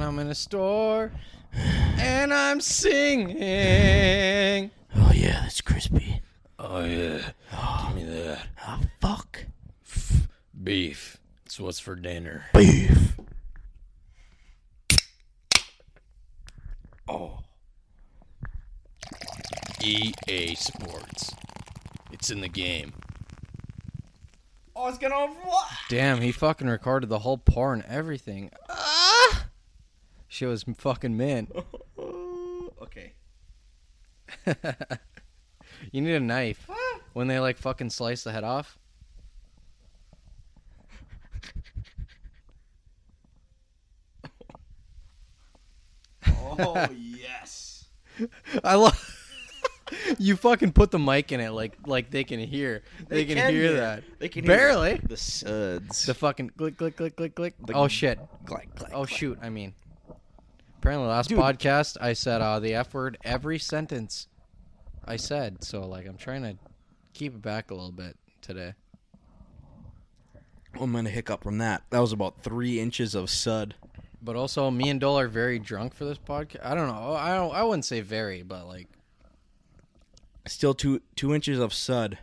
I'm in a store and I'm singing. Oh yeah, that's crispy. Oh yeah, give me that Oh fuck. beef. It's what's for dinner. Beef. Oh. EA Sports. It's in the game. Oh, it's gonna what? Damn, he fucking recorded the whole pour and everything. Ah! Shit was fucking mint. okay. You need a knife. When they like fucking slice the head off. Oh yes. I love. you fucking put the mic in it like like they can hear. They, can, hear that. They can hear barely. the suds. The fucking click click click click click. Oh shit. Clack, clack, Oh shoot. I mean, apparently last Dude. podcast I said uh, the f word every sentence I said. So like I'm trying to keep it back a little bit today. I'm gonna hiccup from that. That was about three inches of sud. But also, me and Dole are very drunk for this podcast. I don't know. I don't. I wouldn't say very, but like, Still two two inches of sud.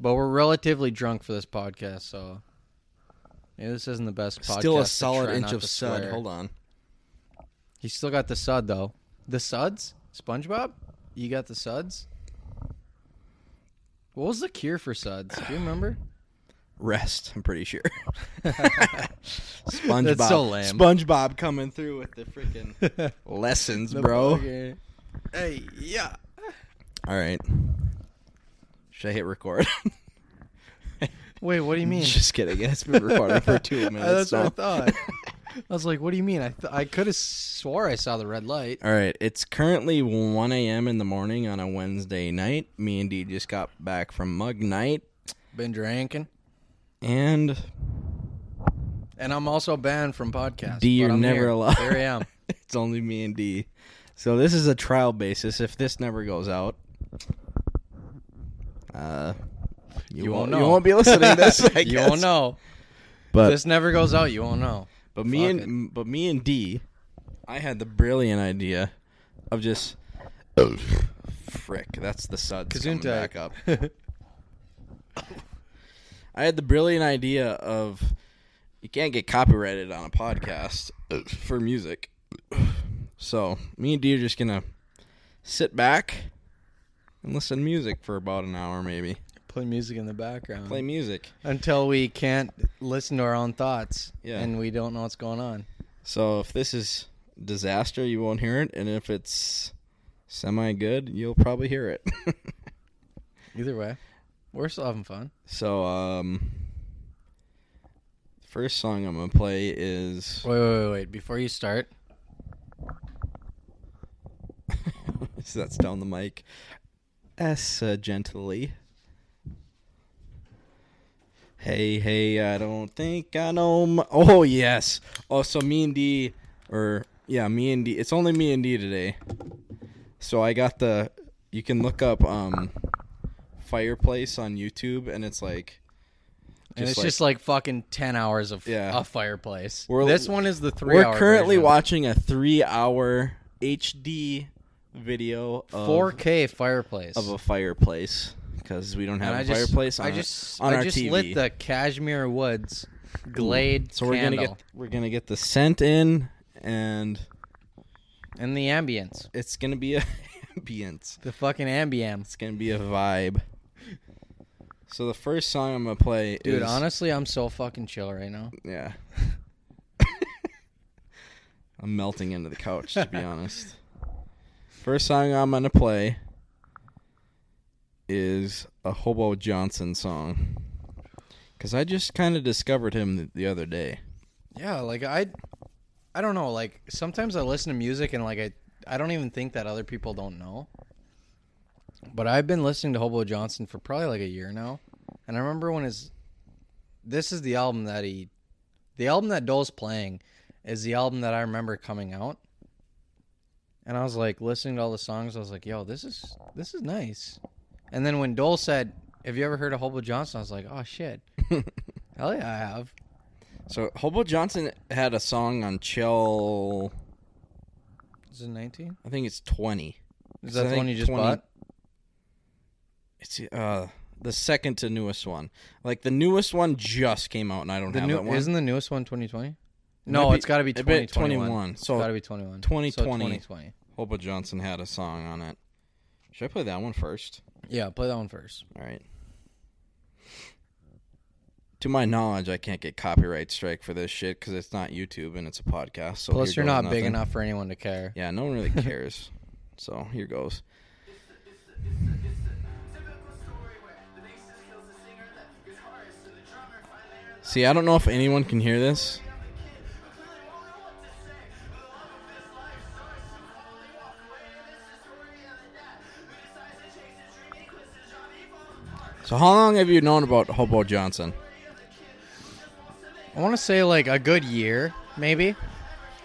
but we're relatively drunk for this podcast. So, yeah, this isn't the best podcast. Still a solid inch of sud. Hold on. He's still got the sud though. The suds, SpongeBob. You got the suds. What was the cure for suds? Do you remember? Rest. I'm pretty sure. SpongeBob. That's so lame. SpongeBob coming through with the freaking lessons, The bro. fucking- Hey, yeah. All right. Should I hit record? Wait, what do you mean? Just kidding. It's been recording for two minutes. That's what I now. thought. I was like, "What do you mean?" I th- I could have swore I saw the red light. All right. It's currently 1 a.m. in the morning on a Wednesday night. Me and D just got back from Mug Night, Been drinking, and and I'm also banned from podcasts. D, you're I'm never here. allowed. Here I am. it's only me and D. So this is a trial basis. If this never goes out, uh, you, You won't You know. won't be listening to this. I you guess. won't know. But this never goes out. You won't know. But me Fuck and but me and D, I had the brilliant idea of just frick. That's the suds coming back up. I had the brilliant idea of you can't get copyrighted on a podcast for music. So me and D are just gonna sit back and listen to music for about an hour, maybe Play music in the background play music. until we can't listen to our own thoughts. Yeah. and we don't know what's going on. So if this is disaster, you won't hear it, and if it's semi good, you'll probably hear it. Either way, we're still having fun. so um first song I'm gonna play is Wait, wait, wait, wait. Before you start, so that's down the mic. S uh, gently. Hey, hey, I don't think I know. My- oh yes. Oh, so me and D, or yeah, me and D. It's only me and D today. So I got the. You can look up um, fireplace on YouTube, and it's like. and it's like- just like fucking ten hours of Yeah. a fireplace. We're- this one is the 3 We're currently version. watching a three-hour HD video of 4K fireplace. of a fireplace because we don't have and a I just, fireplace on, I our- just, on I our just TV. lit the Cashmere Woods Glade so we're candle gonna get we're gonna get the scent in, and and the ambience, it's gonna be a ambience. the fucking ambience. It's gonna be a vibe. So the first song I'm gonna play Dude, is honestly, I'm so fucking chill right now. yeah. I'm melting into the couch to be honest. First song I'm gonna play is a Hobo Johnson song. Cause I just kind of discovered him the, the other day. Yeah, like I, I don't know. Like sometimes I listen to music and like I, I don't even think that other people don't know. But I've been listening to Hobo Johnson for probably like a year now, and I remember when his, this is the album that he, the album that Dole's playing, is the album that I remember coming out. And I was like listening to all the songs. I was like, "Yo, this is this is nice." And then when Dole said, "Have you ever heard of Hobo Johnson?" I was like, "Oh shit, hell yeah, I have." So Hobo Johnson had a song on Chill Is it 19? I think it's 20. Is So I that the one you just 20 bought? It's uh the second to newest one. Like the newest one just came out, and I don't The have new, that one. isn't the newest one 2020? might No, be- it's got to be 2021. 21. It's So got to be 21. 2020. So 2020. Hobo Johnson had a song on it. Should I play that one first? Yeah, play that one first. All right. To my knowledge, I can't get copyright strike for this shit because it's not YouTube and it's a podcast. So Plus, you're not big enough for anyone to care. Yeah, no one really cares. so here goes. See, I don't know if anyone can hear this. So, how long have you known about Hobo Johnson? I want to say like a good year, maybe.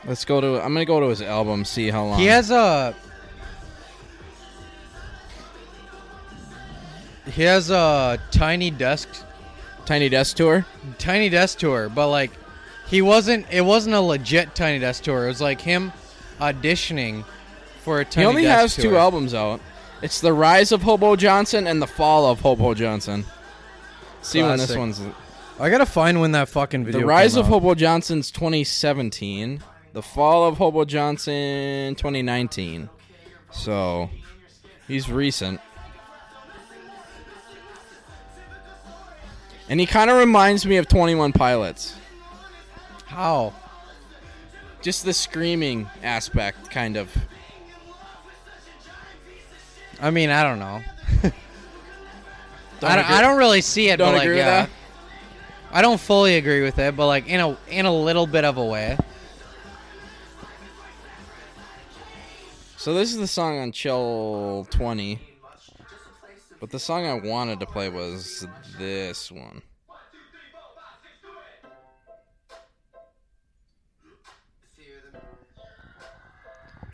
Let's go to. I'm gonna go to his album, see how long. He has a. He has a tiny desk, Tiny Desk Tour. tiny desk tour, but like, he wasn't. It wasn't a legit tiny desk tour. It was like him auditioning for a tiny. he only desk has two albums out. It's the Rise of Hobo Johnson and the Fall of Hobo Johnson. See when this Classic. one's I gotta find when that fucking video. the Rise came of out. Hobo Johnson's 2017. The Fall of Hobo Johnson 2019. So he's recent. And he kind of reminds me of 21 Pilots. How? Just the screaming aspect, kind of. I mean, I don't know. Don't I, don't, agree- I don't really see it. Don't but like, agree with yeah. that? I don't fully agree with it, but like in a in a little bit of a way. So this is the song on Chill 20. But the song I wanted to play was this one.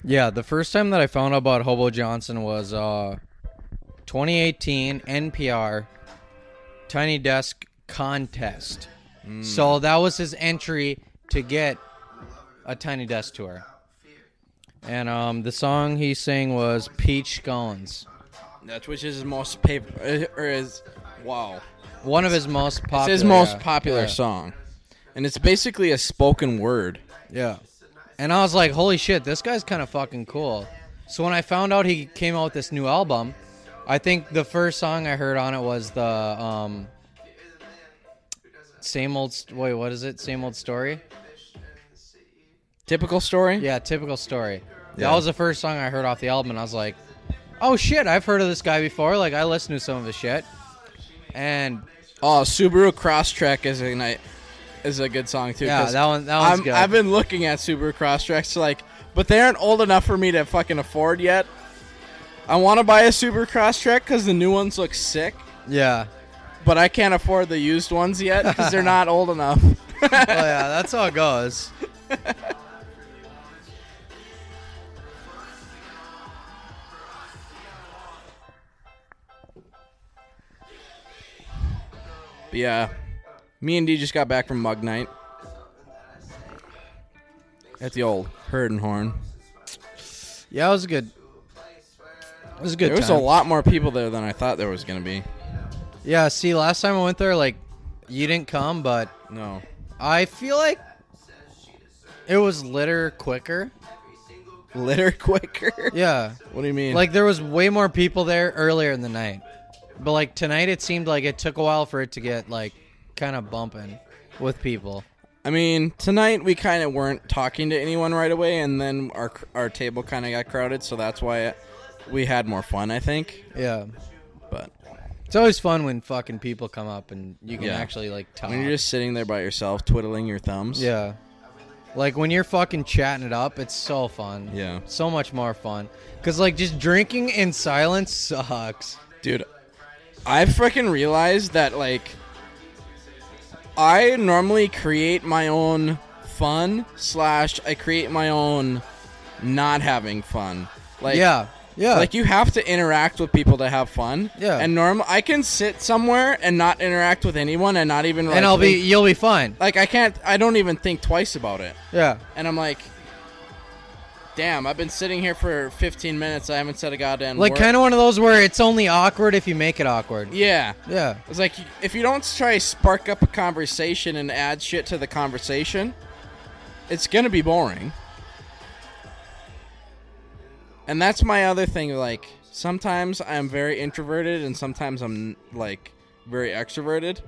Yeah, the first time that I found out about Hobo Johnson was uh 2018 NPR Tiny Desk contest. So that was his entry to get a Tiny Desk tour. And um the song he sang was Peach Scones. That's which is his most paper or is wow. One of his most popular. It's his most popular Yeah. song. And it's basically a spoken word. Yeah. And I was like, holy shit, this guy's kind of fucking cool. So when I found out he came out with this new album, I think the first song I heard on it was the um same old st- wait, what is it? Same old story? Typical story? Yeah, typical story. Yeah. That was the first song I heard off the album and I was like, "Oh shit, I've heard of this guy before. Like I listened to some of his shit." And Oh, Subaru Crosstrek is a night is a good song too. yeah, 'cause that one that one's I'm, good. I've been looking at Subaru Crosstreks like, but they aren't old enough for me to fucking afford yet. I want to buy a Subaru Crosstrek because the new ones look sick, yeah. but I can't afford the used ones yet because they're not old enough. Oh yeah, that's how it goes. But yeah, me and D just got back from Mug Night at the old Herd and Horn. Yeah, it was a good. It was a good There was time. a lot more people there than I thought there was gonna be. Yeah, see, last time I went there, like, you didn't come, but No, I feel like it was litter quicker. litter quicker. Yeah, What do you mean? like there was way more people there earlier in the night, but like tonight, it seemed like it took a while for it to get like kind of bumping with people. I mean, tonight we kind of weren't talking to anyone right away, and then our our table kind of got crowded, so that's why we had more fun. I think, Yeah, but it's always fun when fucking people come up and you can Yeah. actually like talk. when you're just sitting there by yourself, twiddling your thumbs, yeah, like when you're fucking chatting it up, it's so fun. yeah, so much more fun. Cause like just drinking in silence sucks. dude, I freaking realized that like I normally create my own fun slash I create my own not having fun. Like yeah, yeah. Like you have to interact with people to have fun. Yeah. And normal, I can sit somewhere and not interact with anyone and not even. Like, and I'll be, think- you'll be fine. like I can't. I don't even think twice about it. Yeah, And I'm like, damn, I've been sitting here for 15 minutes. I haven't said a goddamn Like word. kind of one of those where it's only awkward if you make it awkward. Yeah. Yeah. It's like if you don't try to spark up a conversation and add shit to the conversation, it's gonna be boring. And that's my other thing. Like sometimes I'm very introverted, and sometimes I'm like very extroverted.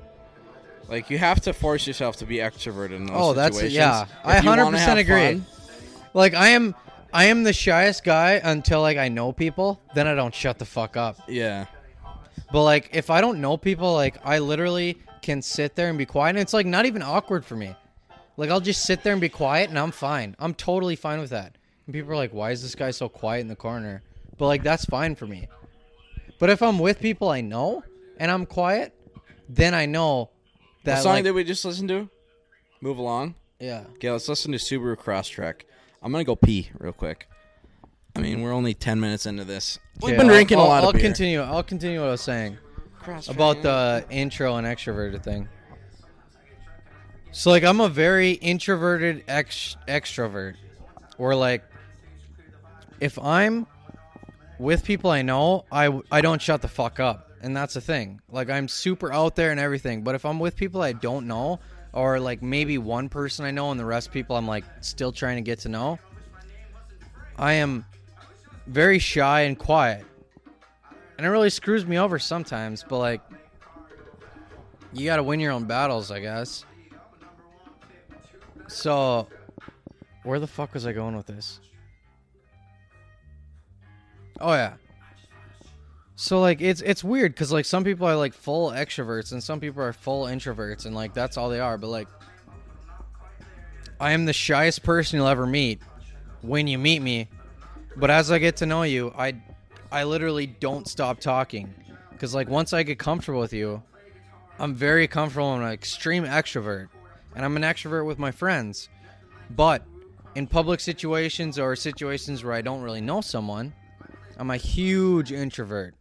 Like you have to force yourself to be extroverted in those Oh, that's- yeah. I If wanna 100% agree. fun. Like I am I am the shyest guy until like I know people, then I don't shut the fuck up. Yeah. But like if I don't know people, like I literally can sit there and be quiet and it's like not even awkward for me. Like I'll just sit there and be quiet and I'm fine. I'm totally fine with that. And people are like, "Why is this guy so quiet in the corner?" But like that's fine for me. But if I'm with people I know and I'm quiet, then I know that The song like, that we just listened to. Move along. yeah. Okay, let's listen to Subaru Crosstrek. I'm gonna go pee real quick. I mean, we're only ten minutes into this. We've Okay, been I'll- drinking I'll, a lot I'll of beer. continue. I'll continue what I was saying. about the intro and extroverted thing. So like I'm a very introverted ex- extrovert. Or like if I'm with people I know, I I don't shut the fuck up. And that's the thing. Like I'm super out there and everything, but if I'm with people I don't know or like maybe one person I know and the rest people I'm like still trying to get to know, I am very shy and quiet. And it really screws me over sometimes, but like you got to win your own battles, I guess. So, where the fuck was I going with this? Oh yeah. So like it's it's weird cuz like some people are like full extroverts and some people are full introverts and like that's all they are, but like I am the shyest person you'll ever meet when you meet me. But as I get to know you, I I literally don't stop talking cuz like once I get comfortable with you, I'm very comfortable. I'm an extreme extrovert, and I'm an extrovert with my friends. But in public situations or situations where I don't really know someone, I'm a huge introvert,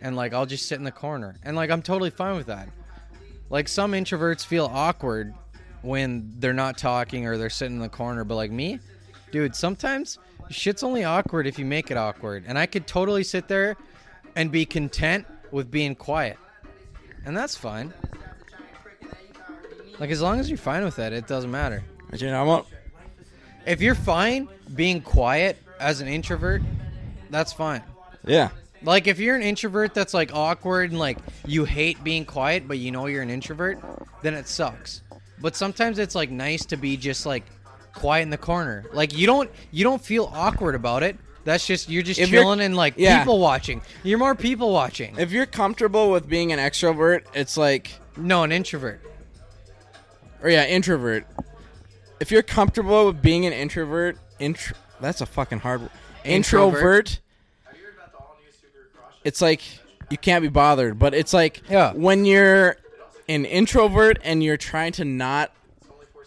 and like I'll just sit in the corner, and like I'm totally fine with that. Like some introverts feel awkward when they're not talking or they're sitting in the corner, but like me, dude, sometimes shit's only awkward if you make it awkward, and I could totally sit there and be content with being quiet and that's fine. Like as long as you're fine with that, it doesn't matter. You know, I'm up. If you're fine being quiet as an introvert, that's fine. Yeah. Like if you're an introvert that's like awkward and like you hate being quiet, but you know you're an introvert, then it sucks. But sometimes it's like nice to be just like quiet in the corner. Like you don't you don't feel awkward about it. That's just you're just If you're- chilling and like yeah. people watching. You're more people watching. If you're comfortable with being an extrovert, it's like, no, an introvert. or yeah, introvert. If you're comfortable with being an introvert, intro, that's a fucking hard word. Introvert. Introvert. It's like you can't be bothered, but it's like Yeah. when you're an introvert and you're trying to not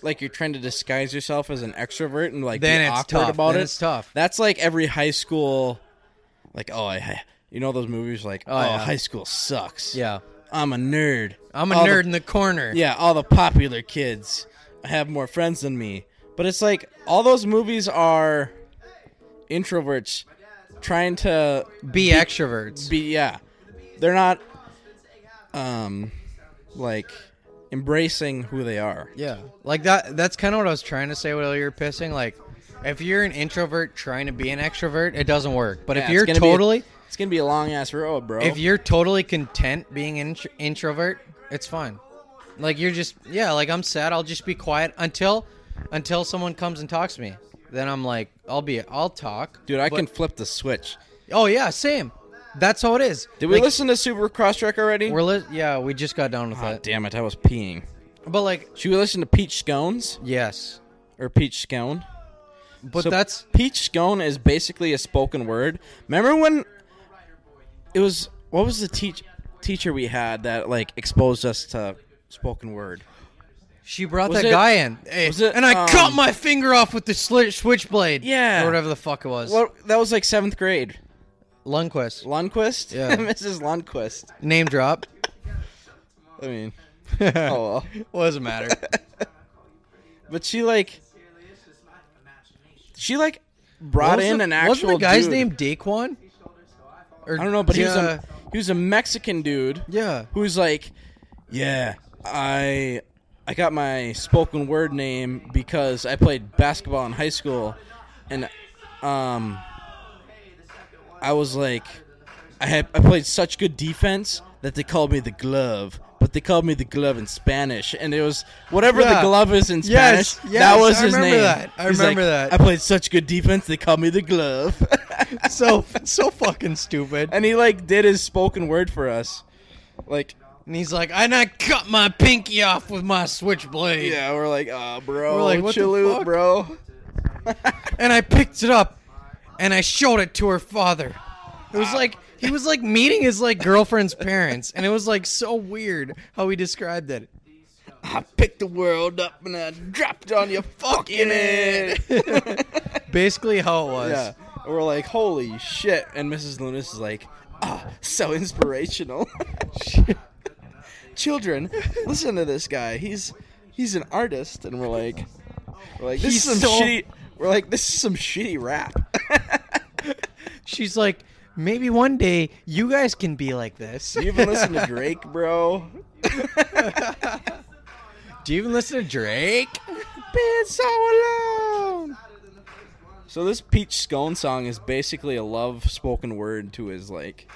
like you're trying to disguise yourself as an extrovert and like Then be it's awkward tough. about Then it. it's tough. That's like every high school like oh I you know those movies like oh, oh, yeah. high school sucks. Yeah. I'm a nerd. I'm a All the- nerd in the corner. yeah, all the popular kids have more friends than me. But it's like all those movies are introverts trying to Be extroverts. be yeah. They're not um like embracing who they are. yeah. Like that that's kind of what I was trying to say while you were pissing like if you're an introvert trying to be an extrovert, it doesn't work. But Yeah, if you're be a- totally It's going to be a long ass road, bro. if you're totally content being an intro- introvert, it's fine. Like you're just yeah, like I'm sad, I'll just be quiet until until someone comes and talks to me. Then I'm like, I'll be I'll talk. Dude, I But- can flip the switch. Oh yeah, same. That's how it is. Did we Like, listen to Super Crosstrek already? We're li- yeah, we just got done with Ah, that. damn it, I was peeing. But like, Should we listen to Peach Scones yes. or Peach Scone? But So that's Peach Scone is basically a spoken word. Remember when it was what was the teach teacher we had that like exposed us to spoken word? She brought Was that it- guy in, it, and I cut um, my finger off with the sli- switchblade. Yeah. or whatever the fuck it was. Well, that was like seventh grade. Lundquist. Lundquist? Yeah. Mrs. Lundquist. Name drop. I mean, oh well. What does it matter? But she like she like brought in the- an actual Wasn't the guy's dude. name Daquan? Or, I don't know, but he was a he was a Mexican dude yeah. who's like, yeah, I I got my spoken word name because I played basketball in high school, and um, I was like, I had I played such good defense that they called me the glove. But they called me the glove in Spanish, and it was whatever Yeah. the glove is in Spanish. yes, that was I his remember name. that. I He's remember like, that. I played such good defense. They called me the glove. so so fucking stupid. and he like did his spoken word for us. Like, And he's like, and I cut my pinky off with my switchblade. yeah, we're like, ah, bro, We're like, what the chill fuck?" bro. And I picked it up and I showed it to her father. It was like he was like meeting his like girlfriend's parents, and it was like so weird how he described it. I picked the world up and I dropped it on your fucking head. Basically, how it was. yeah, we're like, holy shit. And Mrs. Lunas is like, ah, so inspirational. Children, listen to this guy. He's he's an artist, and we're like, we're like, this He's is some so- shitty. We're like, this is some shitty rap. She's like, maybe one day you guys can be like this. you even listen to Drake, bro? Do you even listen to Drake? been so alone. So this peach scone song is basically a love spoken word to his like,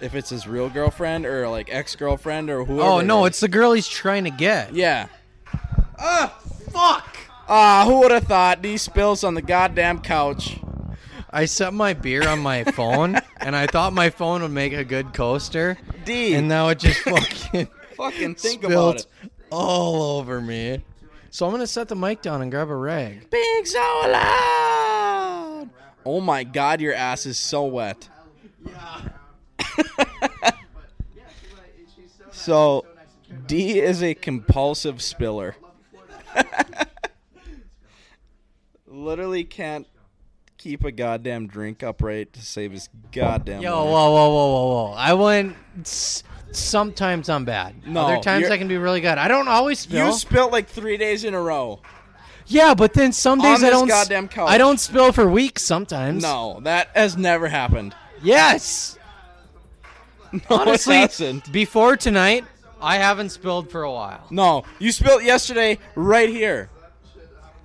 if it's his real girlfriend or like ex girlfriend or whoever. Oh no, it's the girl he's trying to get. yeah. Ah, fuck! Ah, who would have thought these spills on the goddamn couch? I set my beer on my phone, and I thought my phone would make a good coaster, D, and now it just fucking fucking think spilled about it. all over me. So I'm gonna set the mic down and grab a rag. Being so loud. Oh my god, your ass is so wet. So, D is a compulsive spiller. Literally can't keep a goddamn drink upright to save his goddamn Yo, life. whoa, whoa, whoa, whoa, whoa! I went. Sometimes I'm bad. No, Other times I can be really good. I don't always spill. You spilt like three days in a row. yeah, but then some days I don't. goddamn couch. I don't spill for weeks. Sometimes. No, that has never happened. Yes. No, Honestly, before tonight, I haven't spilled for a while. No, you spilled yesterday right here.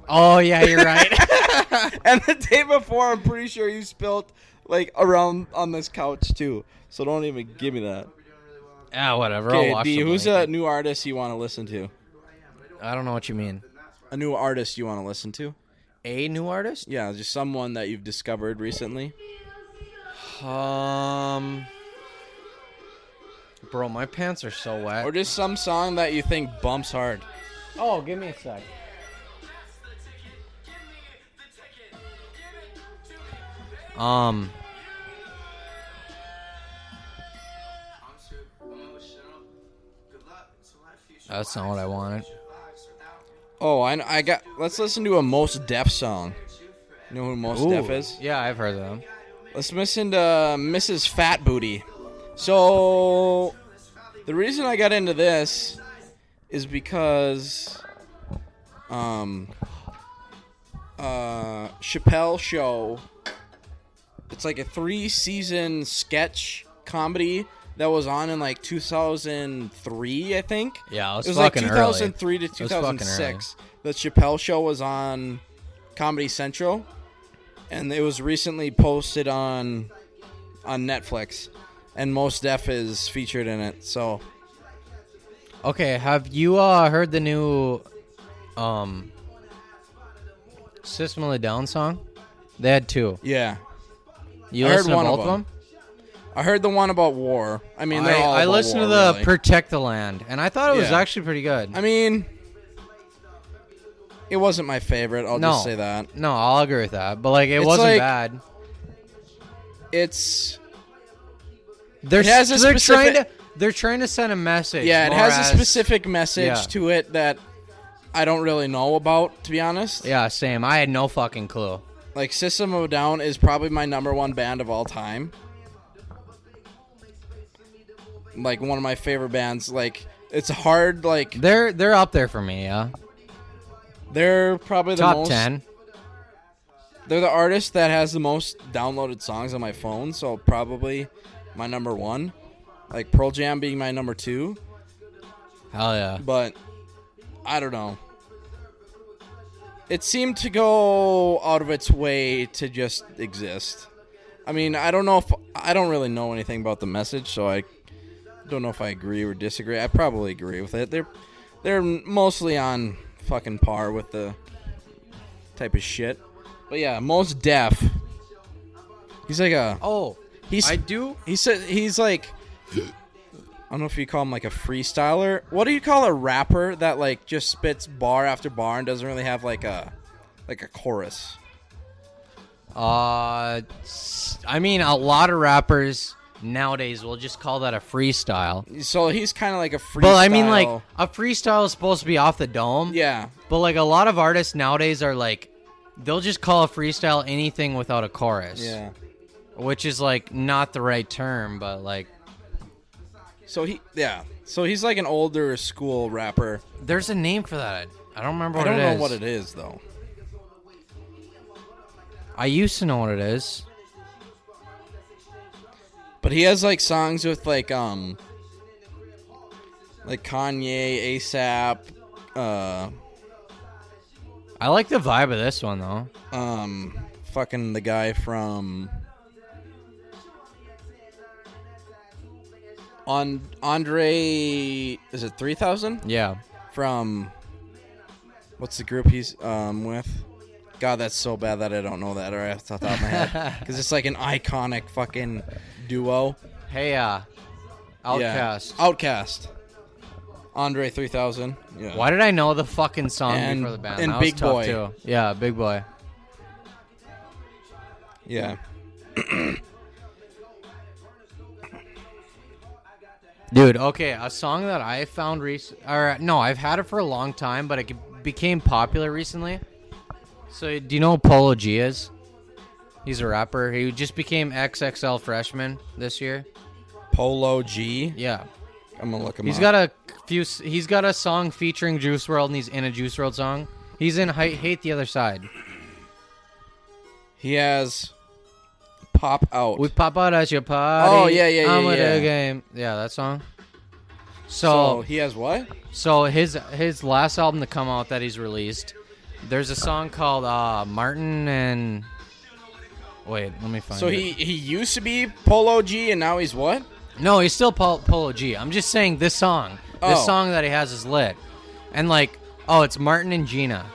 Oh yeah, you're right. And the day before, I'm pretty sure you spilled like around on this couch too. So don't even give me that. ah, whatever. I'll Okay, watch D, who's a new artist you want to listen to? I don't know what you mean. A new artist you want to listen to? A new artist? Yeah, just someone that you've discovered recently. Um, bro, my pants are so wet. Or just some song that you think bumps hard. oh, give me a sec. Um, that's not what I wanted. Oh, I, I got. Let's listen to a Mos Def song. You know who Mos Def Ooh, is? Yeah, I've heard of them. Let's listen to Mrs. Fat Booty. So, the reason I got into this is because, um, uh, Chappelle Show. It's like a three-season sketch comedy that was on in like 2003, I think. Yeah, it was, It was like fucking 2003 to 2006. The Chappelle Show was on Comedy Central, and it was recently posted on on Netflix, and Mos Def is featured in it. So. Okay, have you uh heard the new um System of a Down song? They had two. yeah, You I heard listened to one of both of them. them? I heard the one about war. I mean, they're I, all I about listened war, to the really. Protect the Land, and I thought it was Yeah. actually pretty good. I mean, it wasn't my favorite. I'll No. just say that. no, I'll agree with that. But like, it It's wasn't like- bad. It's They're it has a they're trying specific- to they're trying to send a message. yeah, it has a specific message Yeah. to it that I don't really know about, to be honest. Yeah, same. I had no fucking clue. Like System of a Down is probably my number one band of all time. Like one of my favorite bands. Like it's hard. Like They're they're up there for me. Yeah, they're probably the top most. ten. they're the artist that has the most downloaded songs on my phone, so probably my number one. Like Pearl Jam being my number two, Hell yeah. but I don't know. It seemed to go out of its way to just exist. I mean, I don't know if I don't really know anything about the message, so I don't know if I agree or disagree. I probably agree with it. They're they're mostly on fucking par with the type of shit. But yeah, Mos Def. He's like a Oh, he's I do. he said he's like I don't know if you call him like a freestyler. What do you call a rapper that like just spits bar after bar and doesn't really have like a like a chorus? Uh, I mean, a lot of rappers nowadays will just call that a freestyle. So he's kind of like a freestyle. But I mean, like a freestyle is supposed to be off the dome. yeah, But like a lot of artists nowadays are like, they'll just call a freestyle anything without a chorus. yeah. Which is like not the right term, but like So he yeah. So he's like an older school rapper. there's a name for that. I don't remember I what don't it know is. what it is though. I used to know what it is. But he has like songs with like um like Kanye, ASAP, uh I like the vibe of this one though. um fucking the guy from on Andre is it 3000 Yeah. from what's the group he's um with God that's so bad that I don't know that right off the top of my head cuz it's like an iconic fucking duo Hey, uh, OutKast. yeah. OutKast Andre 3000 yeah Why did I know the fucking song And- before the band? and that Big Boi. too. Yeah, Big Boi. yeah Dude, okay, a song that I found recent, or no, I've had it for a long time, but it became popular recently. So, do you know who Polo G is? He's a rapper. He just became XXL freshman this year. Polo G Yeah, I'm gonna look him he's up. got a few. He's got a song featuring Juice WRLD, and he's in a Juice WRLD song. He's in Hate, Hate the Other Side. He has pop out. We pop out at your party. Oh, yeah, yeah, yeah, I'm with yeah. the game. Yeah, that song. so So, he has what? so his his last album to come out that he's released, there's a song called uh, Martin and. Wait, let me find. So it. he he used to be Polo G and now he's what? No, he's still Pol- Polo G. I'm just saying this song. This Oh. song that he has is lit. And like, oh, it's Martin and Gina.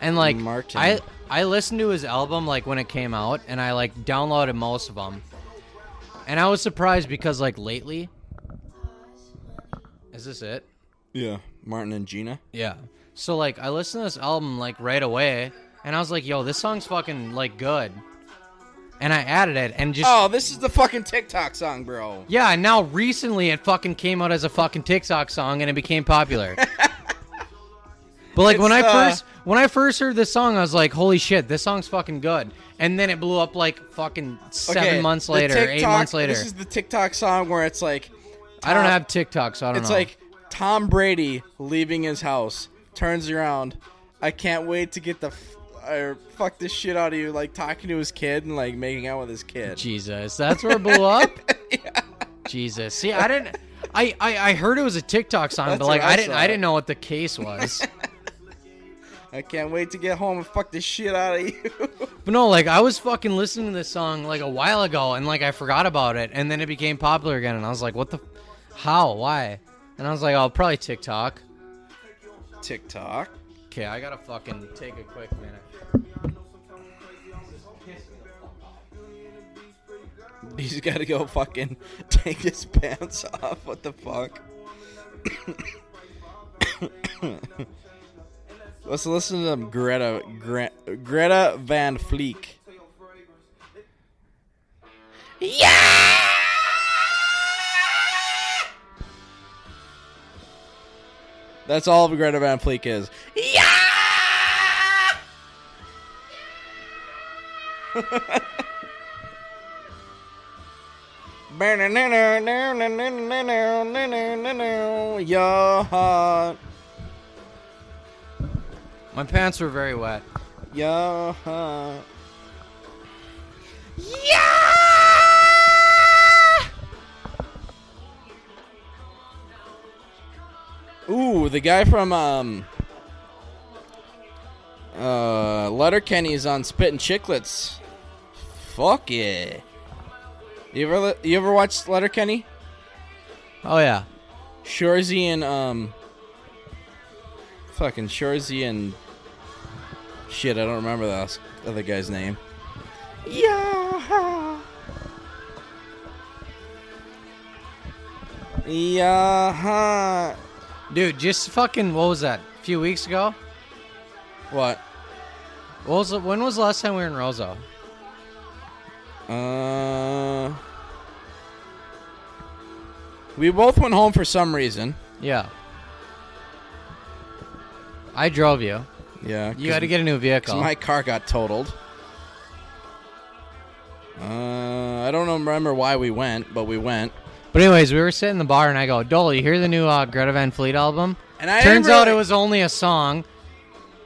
And like Martin. I I listened to his album like when it came out and I like downloaded most of them. And I was surprised because like lately Is this it? Yeah, Martin and Gina. Yeah. So like I listened to this album like right away and I was like, "Yo, this song's fucking like good." And I added it and just Oh, this is the fucking TikTok song, bro. Yeah, and now recently it fucking came out as a fucking TikTok song and it became popular. but like when I It's, uh, first when I first heard this song, I was like, "Holy shit, this song's fucking good!" And then it blew up like fucking seven Okay, months later, eight months later. This is the TikTok song where it's like I don't have TikTok, so I don't It's know. like Tom Brady leaving his house, turns around. I can't wait to get the f- or fuck this shit out of you, like talking to his kid and like making out with his kid. Jesus, that's where it blew up. Jesus, see, I didn't. I, I, I heard it was a TikTok song, That's but like I I didn't. I didn't know what the case was. I can't wait to get home and fuck this shit out of you. But no, like I was fucking listening to this song like a while ago, and like I forgot about it, and then it became popular again, and I was like, "What the? How? Why?" And I was like, "Oh, probably TikTok." TikTok. Okay, I gotta fucking take a quick minute. He's got to go fucking take his pants off. What the fuck? Let's listen to Greta Gre- Greta Van Fleek. That's all Greta Van Fleek is. Yeah, My pants were very wet. Yeah. Yeah! Ooh, the guy from um uh is on spitting Chiclets. Fuck yeah. You ever you ever watched Letterkenny? Oh yeah. Shoresy and um fucking Shoresy and shit. I don't remember the other guy's name. Yeah. Yeah. Dude, just fucking what was that? A few weeks ago? What? What was when was the last time we were in Roseau? Uh, we both went home for some reason. Yeah. I drove you. Yeah, You got to get a new vehicle. my car got totaled. Uh, I don't remember why we went, but we went. But anyways, we were sitting in the bar and I go, Dole, you hear the new uh, Greta Van Fleet album? And I Turns didn't out it really- was only a song.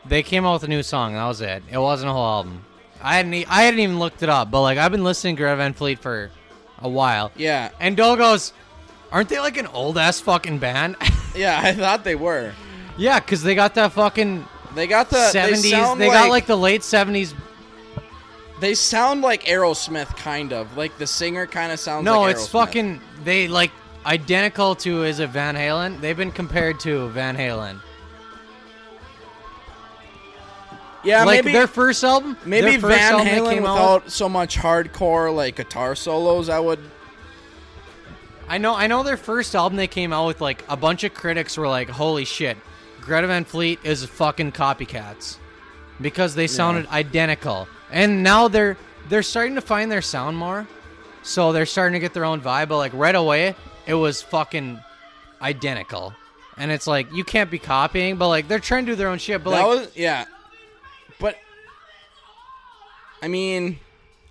They came out with a new song. and That was it. It wasn't a whole album. I hadn't. E- I hadn't even looked it up. But like, I've been listening to Greta Van Fleet for a while. Yeah, And Dole goes, "Aren't they like an old ass fucking band?" yeah, I thought they were. yeah, because they got that fucking They got the seventies. They, They, sound got like the late seventies. They sound like Aerosmith, kind of. Like the singer kind of sounds. No, like it's fucking. They like identical to is it Van Halen? They've been compared to Van Halen. Yeah, like maybe their first album. maybe first Van album Halen came out without so much hardcore like guitar solos. I would. I know, I know. Their first album they came out with, like a bunch of critics were like, "Holy shit, Greta Van Fleet is fucking copycats," because they sounded identical. And now they're they're starting to find their sound more, so they're starting to get their own vibe. But like right away, it was fucking identical, and it's like you can't be copying, but like they're trying to do their own shit. But that like, was yeah, but I mean,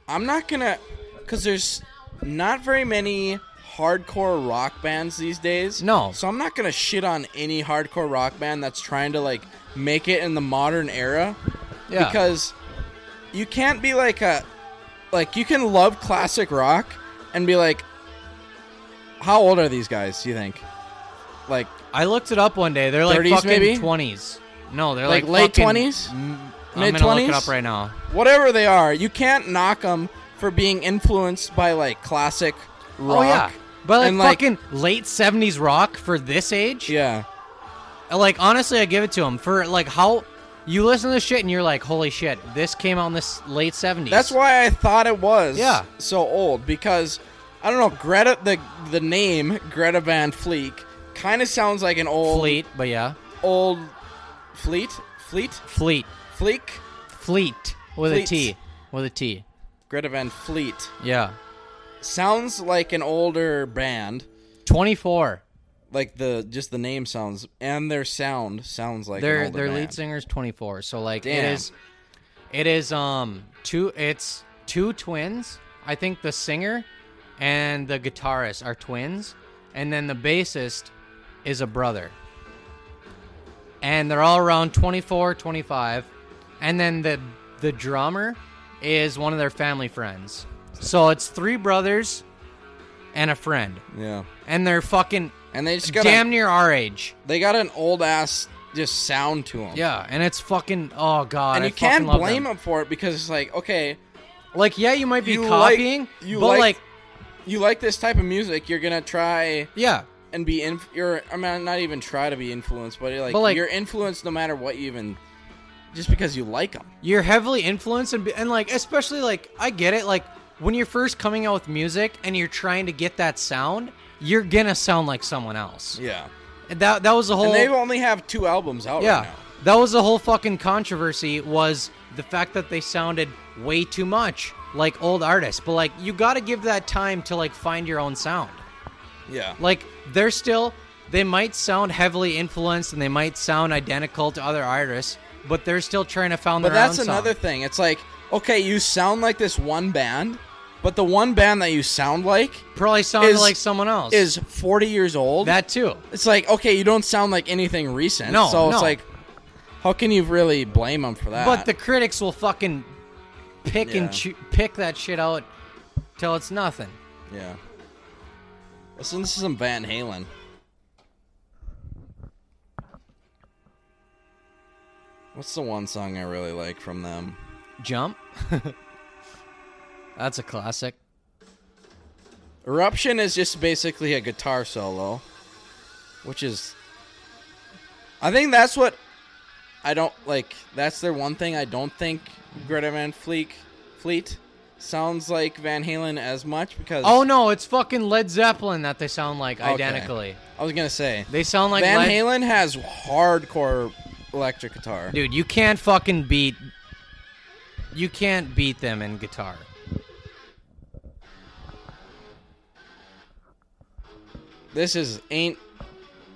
I'm not gonna because there's not very many hardcore rock bands these days. No. so I'm not gonna shit on any hardcore rock band that's trying to like make it in the modern era yeah, because you can't be like a like you can love classic rock and be like how old are these guys do you think like I looked it up one day. They're like 30s fucking maybe? twenties. No, they're Like like, late fucking- 20s? Mm, I'm gonna look it Mid-twenties? up right now. whatever they are you can't knock them for being influenced by like classic rock Oh yeah, but like and, like- fucking late '70s rock for this age. yeah Like honestly, I give it to him for like how you listen to this shit and you're like, holy shit, this came out in this late '70s. that's why i thought it was Yeah. so old because i don't know greta the the name greta van fleet kind of sounds like an old Fleet, but yeah, old fleet fleet Fleet, fleek Fleet with Fleet. a T, with a T. greta van fleet Yeah, sounds like an older band 24. like the just the name sounds and their sound sounds like their an older their band. lead singer's 24. So like Damn. it is, it is um two. It's two twins. I think the singer and the guitarist are twins, and then the bassist is a brother. And they're all around 24, 25. And then the the drummer is one of their family friends. So it's three brothers and a friend. yeah And they're fucking and they just got damn near our age. they got an old ass just sound to them Yeah, and it's fucking oh god. and I you can't fucking love blame them. them for it because it's like okay Like yeah, you might be You like- copying, you but like- like, you like this type of music you're gonna try yeah, and be in you're i mean not even try to be influenced but you're like, But, like- you're influenced no matter what you even just because you like them you're heavily influenced and, be- and like especially like I get it like when you're first coming out with music and you're trying to get that sound, you're gonna sound like someone else. yeah And that that was the whole and they only have two albums out yeah. right now That was the whole fucking controversy was the fact that they sounded way too much like old artists. But like you got to give that time to like find your own sound. yeah Like they're still they might sound heavily influenced and they might sound identical to other artists, but they're still trying to find But their own. But that's another sound. thing. It's like, okay, you sound like this one band, but the one band that you sound like Probably sounded is- like someone else. is 40 years old. that too? it's like, okay, you don't sound like anything recent. No, So it's like, how can you really blame them for that? But the critics will fucking pick Yeah. and choo- pick that shit out till it's nothing. yeah. Listen to some Van Halen. What's the one song I really like from them? Jump. That's a classic. Eruption is just basically a guitar solo, which is. I think that's what I don't like. That's their one thing I don't think Greta Van Fleet Fleet sounds like Van Halen as much because. Oh no, it's fucking Led Zeppelin that they sound like Okay. identically. I was gonna say They sound like Van Led- Halen has hardcore electric guitar. Dude, you can't fucking beat. You can't beat them in guitar. This is ain't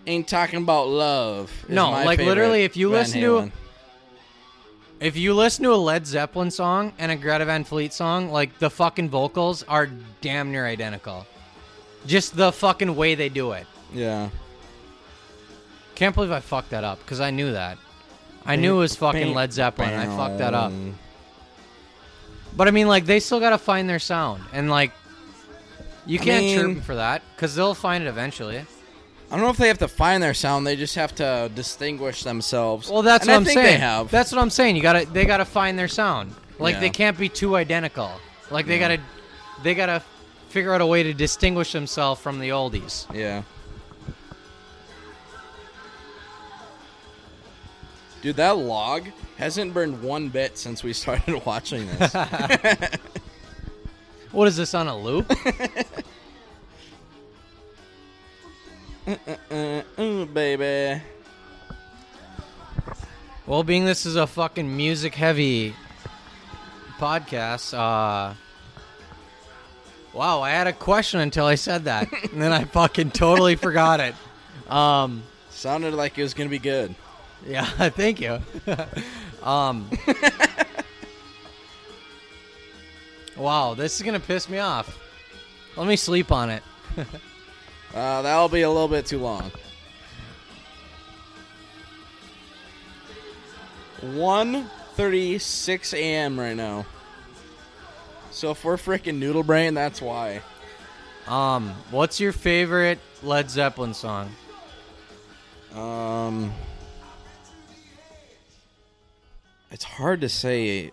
ain't talking about love. No, like, literally, if you Van listen to- If you listen to a Led Zeppelin song and a Greta Van Fleet song, like the fucking vocals are damn near identical. Just the fucking way they do it. yeah, Can't believe I fucked that up because I knew that. I knew it was fucking Led Zeppelin. I fucked that up. But I mean, like, they still gotta find their sound, and like, you can't chirp mean- them for that because they'll find it eventually. I don't know if they have to find their sound. They just have to distinguish themselves. Well, that's And what I am saying. They have. That's what I'm saying. You gotta, they gotta find their sound. Like Yeah. they can't be too identical. Like they Yeah. gotta, they gotta figure out a way to distinguish themselves from the oldies. yeah. Dude, that log hasn't burned one bit since we started watching this. What is this on a loop? uh, ooh, baby. well, being this is a fucking music heavy podcast, uh. Wow, I had a question until I said that, and then I fucking totally forgot it. Um, Sounded like it was gonna be good. Yeah, thank you. um, wow, this is gonna piss me off. Let me sleep on it. Uh, that'll be a little bit too long. One thirty-six a.m. right now. So if we're freaking noodle brain, that's why. Um, what's your favorite Led Zeppelin song? Um, it's hard to say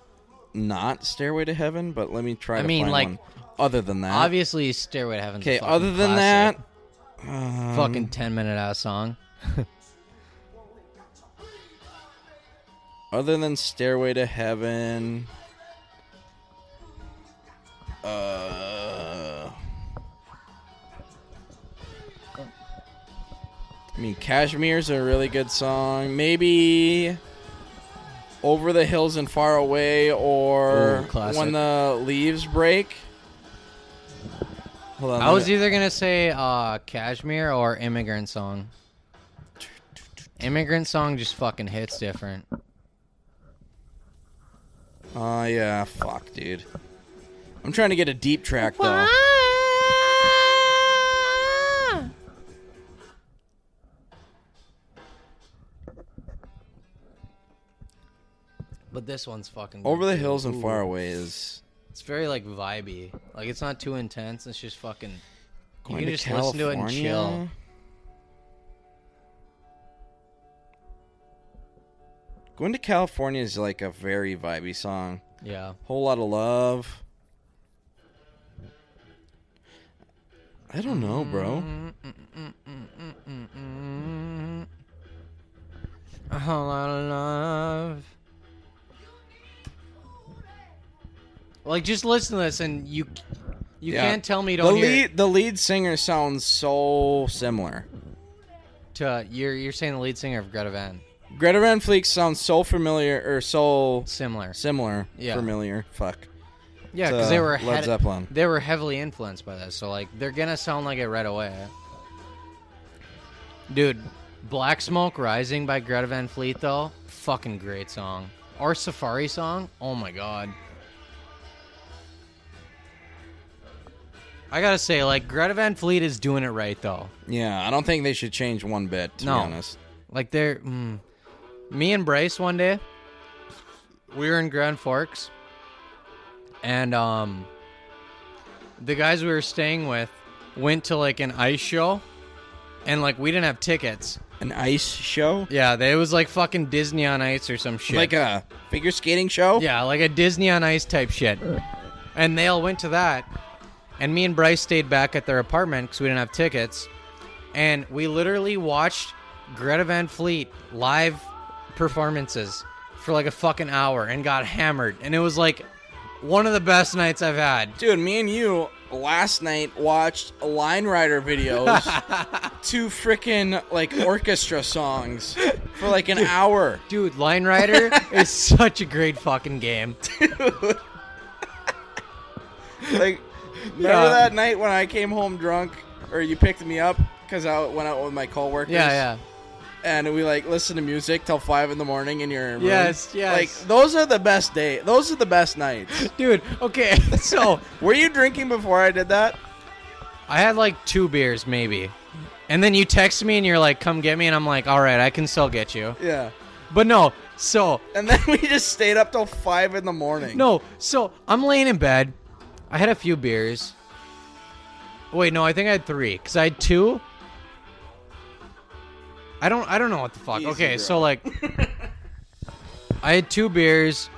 not Stairway to Heaven, but let me try I to mean, find like, one other than that. Obviously, Stairway to Heaven. Okay, other than that, um, fucking ten minute ass song. other than Stairway to Heaven, uh, I mean, Kashmir's a really good song. Maybe Over the Hills and Far Away, or Ooh. When the Levee Breaks. Hold on, I was either gonna say uh, Kashmir or Immigrant Song. Immigrant Song just fucking hits different. Oh yeah, fuck, dude. I'm trying to get a deep track though. But this one's fucking good, Over the too. hills and Ooh. far away is It's very like vibey. Like it's not too intense. It's just fucking. You going can to just listen to it and chill. Going to California is like a very vibey song. Yeah. Whole lot of love. I don't know, bro. A whole lot of love. Like just listen to this and you you Yeah. can't tell me you The lead the lead singer sounds so similar. to uh, you're you're saying the lead singer of Greta Van. Greta Van Fleet sounds so familiar or so Similar. similar. Yeah. Familiar. Fuck. Yeah, because they were Led Zeppelin. they were heavily influenced by this, so like they're gonna sound like it right away. Dude, Black Smoke Rising by Greta Van Fleet though, fucking great song. Our Safari song, oh my god. I gotta say, like Greta Van Fleet is doing it right though. Yeah, I don't think they should change one bit. To No. be honest. Like they're mm, me and Bryce one day, we were in Grand Forks, and um, the guys we were staying with went to like an ice show, and like we didn't have tickets. An ice show? Yeah, they, it was like fucking Disney on Ice or some shit. Like a figure skating show? yeah, like a Disney on Ice type shit. And they all went to that, and me and Bryce stayed back at their apartment because we didn't have tickets, and we literally watched Greta Van Fleet live performances for like a fucking hour and got hammered, and it was like one of the best nights I've had. Dude, me and you last night watched Line Rider videos to freaking like orchestra songs for like an hour. Dude, Line Rider is such a great fucking game. Dude. like, remember that night when I came home drunk, or you picked me up because I went out with my coworkers? Yeah, yeah. And we like listen to music till five in the morning in your room. Yes, yes. Like those are the best day. Those are the best nights. Dude, okay, so Were you drinking before I did that? I had like two beers maybe. And then you text me and you're like, come get me. And I'm like, all right, I can still get you. Yeah. But no, so, And then we just stayed up till five in the morning. no, so I'm laying in bed. I had a few beers. Wait, no, I think I had three. Because I had two. I don't I don't know what the fuck. Easy, okay, bro. so like I had two beers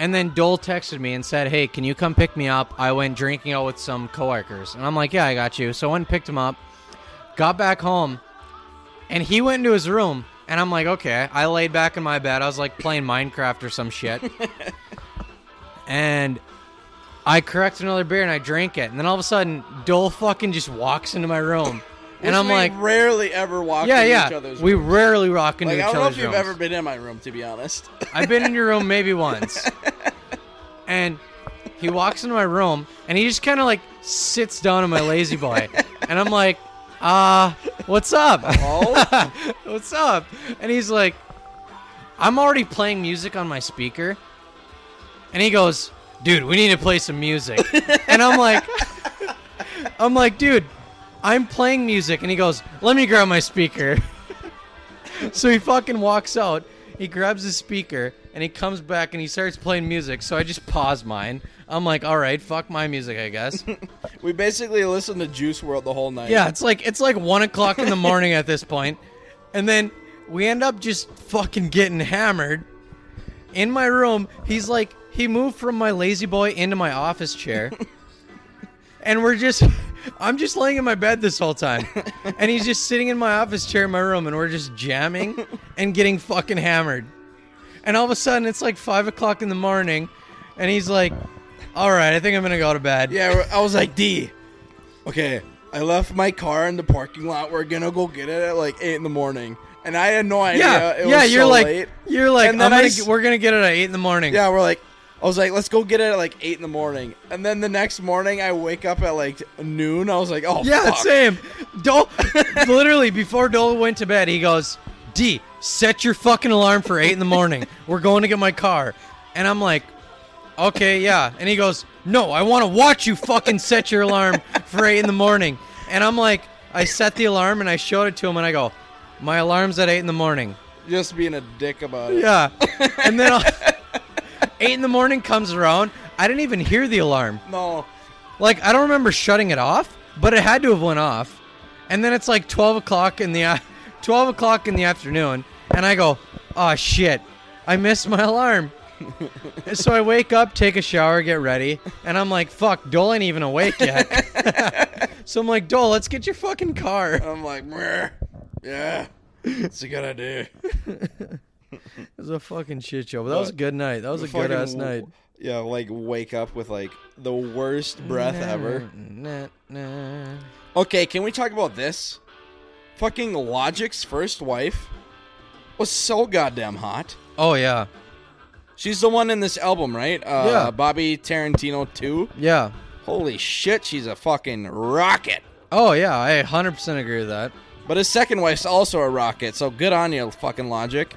and then Dole texted me and said, Hey, can you come pick me up? I went drinking out with some coworkers. And I'm like, Yeah, I got you. So I went and picked him up, got back home, and he went into his room. And I'm like, okay. I laid back in my bed. I was like playing Minecraft or some shit. and I cracked another beer and I drank it. And then all of a sudden, Dole fucking just walks into my room. and Which I'm we like, rarely ever walk yeah, in yeah. each other's we rooms. rarely rock into Like, each I don't know other's if you've rooms. ever been in my room, to be honest. I've been in your room maybe once. And he walks into my room and he just kind of like sits down on my lazy boy. And I'm like, uh, what's up? Oh? what's up? And he's like, I'm already playing music on my speaker. And he goes, dude, we need to play some music. and I'm like, I'm like, dude, I'm playing music. And he goes, let me grab my speaker. so he fucking walks out. He grabs his speaker and he comes back and he starts playing music. So I just pause mine. I'm like, all right, fuck my music, I guess. we basically listened to Juice WRLD the whole night. Yeah, it's like it's like one o'clock in the morning at this point, and then we end up just fucking getting hammered. In my room, he's like he moved from my lazy boy into my office chair, and we're just I'm just laying in my bed this whole time, and he's just sitting in my office chair in my room, and we're just jamming and getting fucking hammered. And all of a sudden, it's like five o'clock in the morning, and he's like, "All right, I think I'm gonna go to bed." Yeah, I was like, D, okay, I left my car in the parking lot. We're gonna go get it at like eight in the morning, and I had no idea. Yeah, it yeah. You're so like, you're like, I'm gonna, we're gonna get it at eight in the morning. Yeah, we're like, I was like, let's go get it at like eight in the morning, and then the next morning I wake up at like noon. I was like, oh yeah, fuck. same. Dole, literally before Dole went to bed, he goes, "D, set your fucking alarm for eight in the morning. We're going to get my car." And I'm like, "Okay, yeah." And he goes, "No, I want to watch you fucking set your alarm for eight in the morning." And I'm like, I set the alarm and I showed it to him, and I go, "My alarm's at eight in the morning." just being a dick about it. Yeah. And then I'll- eight in the morning comes around. I didn't even hear the alarm. No, Like I don't remember shutting it off, but it had to have went off. And then it's like twelve o'clock in the twelve o'clock in the afternoon, and I go, "Oh shit, I missed my alarm." so I wake up, take a shower, get ready, and I'm like, "Fuck, Dole ain't even awake yet." so I'm like, "Dole, let's get your fucking car." I'm like, "Meh, yeah, it's a good idea. It was a fucking shit show, but that was a good night. That was a good Fucking ass w- night. Yeah, like wake up with like the worst breath ever. Nah, nah. Okay, can we talk about this? Fucking Logic's first wife was so goddamn hot. Oh yeah, She's the one in this album, right? Uh, Yeah. Bobby Tarantino 2. yeah. Holy shit, she's a fucking rocket. Oh yeah, I 100% agree with that. But his second wife's also a rocket, so good on you, fucking Logic.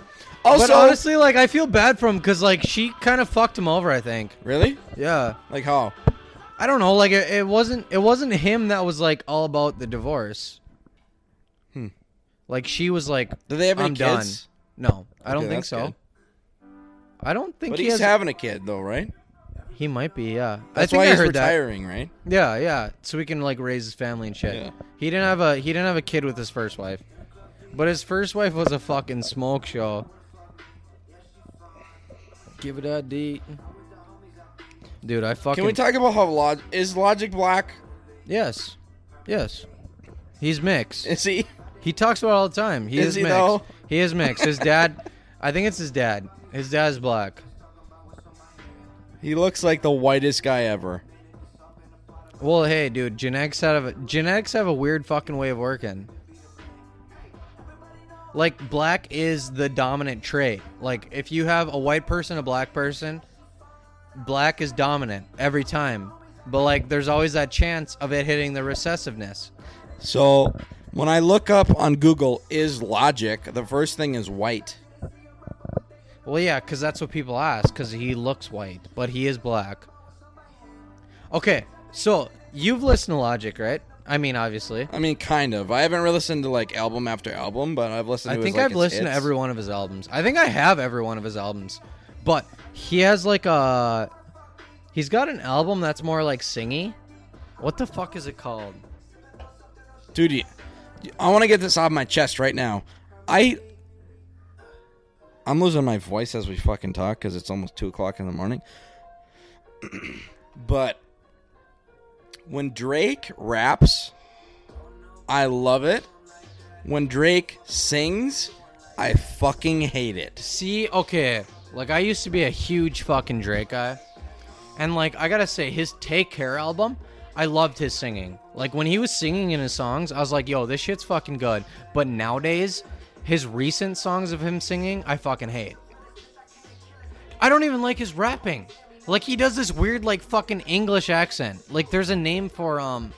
Also, but honestly, like I feel bad for him because like she kind of fucked him over. I think. really? Yeah. Like how? I don't know. Like it, it wasn't. It wasn't him that was like all about the divorce. Hmm. Like she was like, Do they have any I'm kids? done. No, I don't think so. good. I don't think But he he's has. having a kid though, right? He might be, yeah. That's I think why I he's heard retiring, right? Yeah, yeah. So he can like raise his family and shit. Yeah. He didn't have a he didn't have a kid with his first wife. But his first wife was a fucking smoke show. Give it a D. Dude, I fucking Can we talk about how Log is Logic Black? Yes. Yes. He's mixed. Is he? He talks about it all the time. He Is is, he, mixed. though? He is mixed. His dad I think it's his dad. His dad's black. He looks like the whitest guy ever. Well, hey, dude, genetics have a, genetics have a weird fucking way of working. Like black is the dominant trait. Like if you have a white person, a black person, black is dominant every time. But like there's always that chance of it hitting the recessiveness. So when I look up on Google, is Logic the first thing is white? Well, yeah, because that's what people ask. Because he looks white, but he is black. Okay, so you've listened to Logic, right? I mean, obviously. I mean, kind of. I haven't really listened to like album after album, but I've listened. I to think like, I've his listened to every one of his albums. I think I have every one of his albums, but he has like a. He's got an album that's more like singy. What the fuck is it called? dude. you- I want to get this off my chest right now. I. I'm losing my voice as we fucking talk because it's almost two o'clock in the morning. but when Drake raps, I love it. When Drake sings, I fucking hate it. See, okay, like I used to be a huge fucking Drake guy, and like I gotta say, his Take Care album, I loved his singing. Like when he was singing in his songs, I was like, yo, this shit's fucking good. But nowadays, his recent songs of him singing, I fucking hate. I don't even like his rapping. Like he does this weird like fucking English accent. Like there's a name for um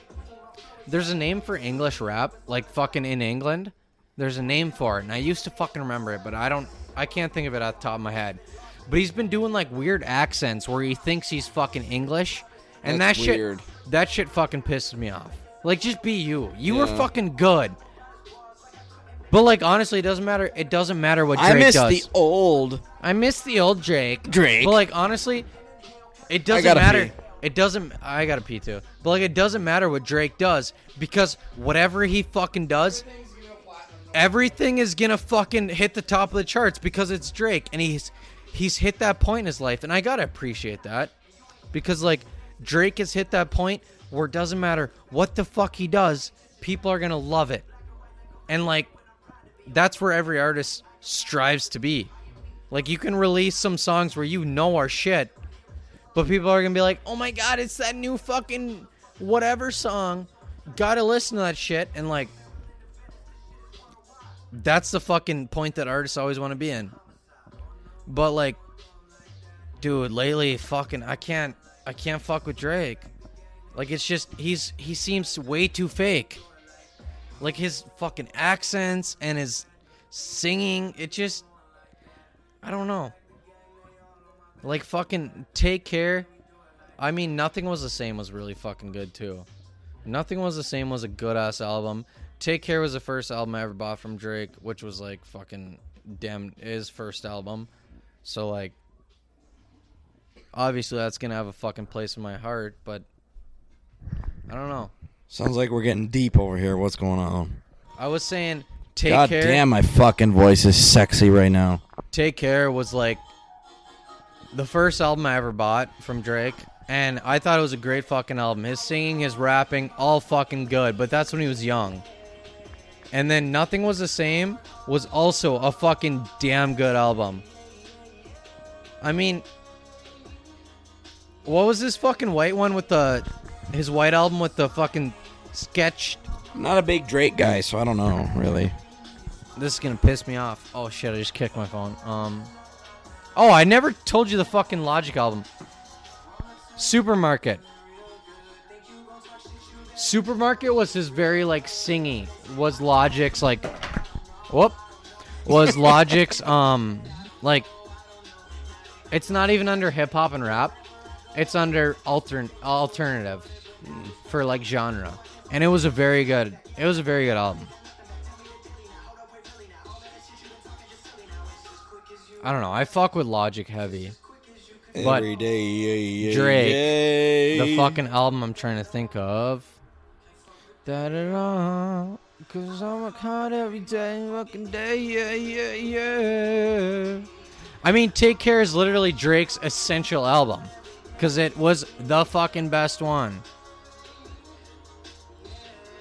there's a name for English rap, like fucking in England. There's a name for it, and I used to fucking remember it, but I don't I can't think of it at the top of my head. But he's been doing like weird accents where he thinks he's fucking English. And That's that shit weird. that shit fucking pisses me off. Like just be you. You were Yeah. fucking good. But like honestly, it doesn't matter. It doesn't matter what Drake does. I miss does. the old. I miss the old Drake. Drake. But like honestly, it doesn't matter. pee. It doesn't. I gotta pee too. But like, it doesn't matter what Drake does because whatever he fucking does, everything is gonna fucking hit the top of the charts because it's Drake, and he's he's hit that point in his life, and I gotta appreciate that because like Drake has hit that point where it doesn't matter what the fuck he does, people are gonna love it, and like that's where every artist strives to be. Like you can release some songs where you know are shit, but people are gonna be like, "Oh my god, it's that new fucking whatever song." Gotta listen to that shit, and like, that's the fucking point that artists always want to be in. But like, dude, lately, fucking, I can't, I can't fuck with Drake. Like, it's just he's he seems way too fake. Like his fucking accents and his singing, it just, I don't know. Like fucking take care. I mean, nothing was the same was really fucking good too. Nothing was the same was a good ass album. Take care was the first album I ever bought from Drake, which was like fucking damn his first album. So like, obviously that's gonna have a fucking place in my heart, but I don't know. Sounds like we're getting deep over here. What's going on? I was saying take God care. damn, my fucking voice is sexy right now. Take Care was like the first album I ever bought from Drake. And I thought it was a great fucking album. His singing, his rapping, all fucking good. But that's when he was young. And then Nothing Was the Same was also a fucking damn good album. I mean, what was this fucking white one with the. His white album with the fucking sketch I'm not a big Drake guy, so I don't know really. This is gonna piss me off. Oh shit! I just kicked my phone. Um. Oh, I never told you the fucking Logic album. Supermarket. Supermarket was his very like singy. Was Logic's like, whoop, was Logic's um like. It's not even under hip hop and rap. It's under altern alternative for like genre, and it was a very good. It was a very good album. I don't know. I fuck with Logic heavy. But Every day, yeah, yeah, Drake, yeah. the fucking album I'm trying to think of. Da da da. Cause I'm a caught every day, fucking day, yeah, yeah, yeah. I mean, Take Care is literally Drake's essential album. Cause it was the fucking best one.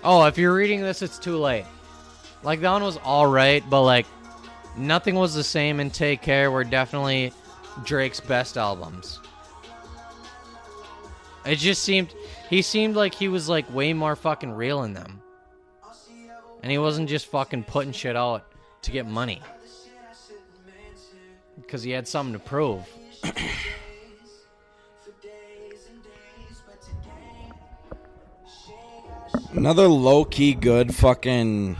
Oh, if you're reading this, it's too late. Like, that one was alright, but like, nothing was the same in Take Care were definitely Drake's best albums. It just seemed he seemed like he was like way more fucking real in them. And he wasn't just fucking putting shit out to get money. Because he had something to prove. Another low key good fucking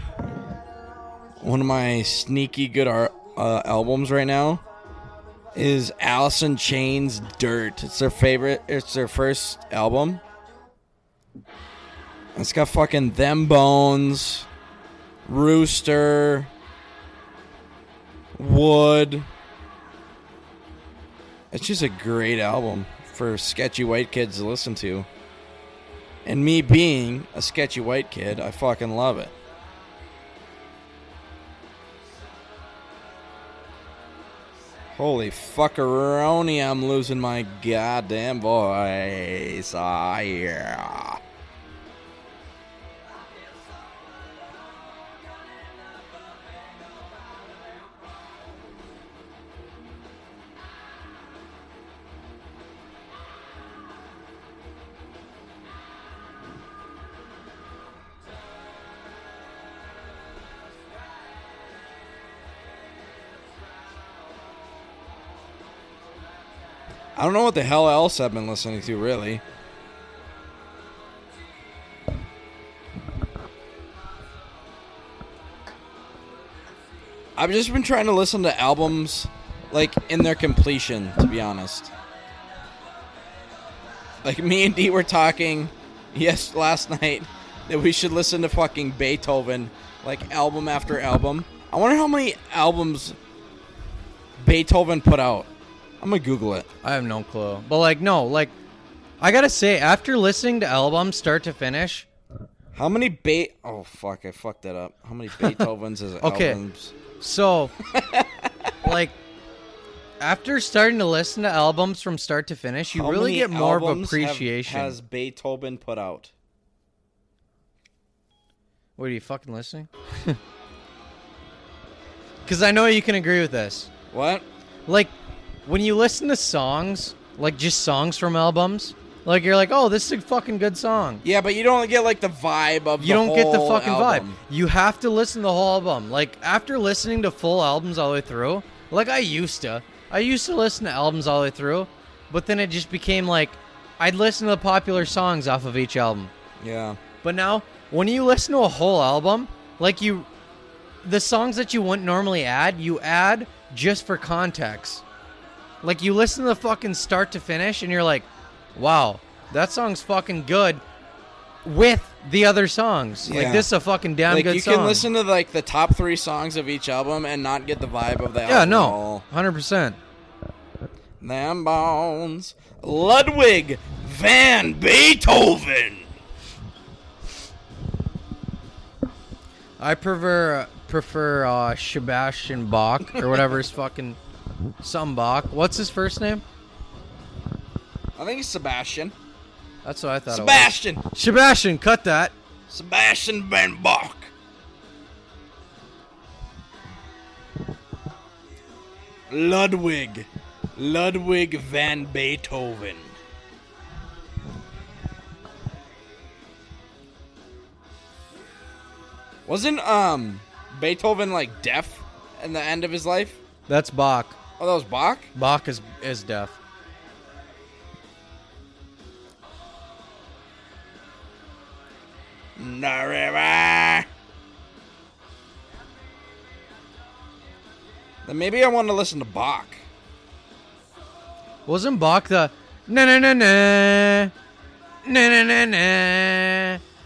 one of my sneaky good art, uh, albums right now is Alice in Chains Dirt. It's their favorite. It's their first album. It's got fucking them bones, Rooster, Would. It's just a great album for sketchy white kids to listen to. And me being a sketchy white kid, I fucking love it. Holy fuckeroni, I'm losing my goddamn voice. Ah, yeah. Don't know what the hell else I've been listening to, really. I've just been trying to listen to albums, like, in their completion, to be honest. Like, me and Dee were talking, yes, last night, that we should listen to fucking Beethoven, like, album after album. I wonder how many albums Beethoven put out. I'm gonna Google it. I have no clue. But like no, like I gotta say, after listening to albums start to finish, How many Be? Oh fuck! I fucked that up. How many Beethovens is Okay. albums? so like after starting to listen to albums from start to finish, you How really get more of albums have- appreciation. has Beethoven put out? What are you fucking listening? Because I know you can agree with this. What? Like, when you listen to songs, like just songs from albums, like you're like, oh, this is a fucking good song. Yeah, but you don't get like the vibe of. You don't get the fucking album. vibe. You have to listen to the whole album. Like after listening to full albums all the way through, like I used to. I used to listen to albums all the way through, but then it just became like I'd listen to the popular songs off of each album. Yeah. But now, when you listen to a whole album, like you, the songs that you wouldn't normally add, you add just for context. Like you listen to the fucking start to finish, and you're like, "Wow, that song's fucking good." With the other songs, Yeah. like this is a fucking damn like good you song. can listen to like the top three songs of each album and not get the vibe of the album. Yeah, no, hundred percent. Them bones, Ludwig van Beethoven. I prefer prefer uh, Sebastian Bach or whatever his fucking some Bach. What's his first name? I think it's Sebastian. That's what I thought. Sebastian. It was. Sebastian, cut that. Sebastian van Bach. Ludwig. Ludwig van Beethoven. Wasn't um Beethoven like deaf in the end of his life? That's Bach. Oh, that was Bach? Bach is is deaf. The river. Then maybe I want to listen to Bach. Wasn't Bach the na na na na na na na na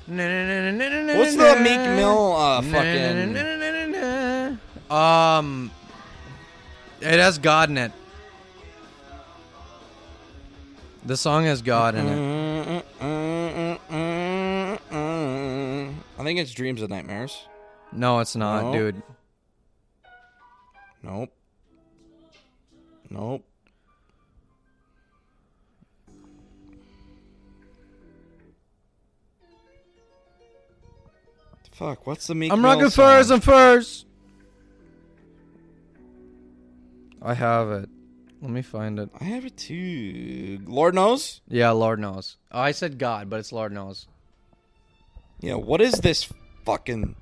na na na na What's the Meek Mill uh, fucking? Um, it has God in it. The song has God in it. I think it's Dreams and Nightmares. No, it's not, No. dude. Nope. Nope. Fuck, what's the Meek I'm Mill rocking song? first. I'm first. I have it. Let me find it. I have it too. Lord knows? Yeah, Lord knows. I said God, but it's Lord knows. Yeah, what is this fucking...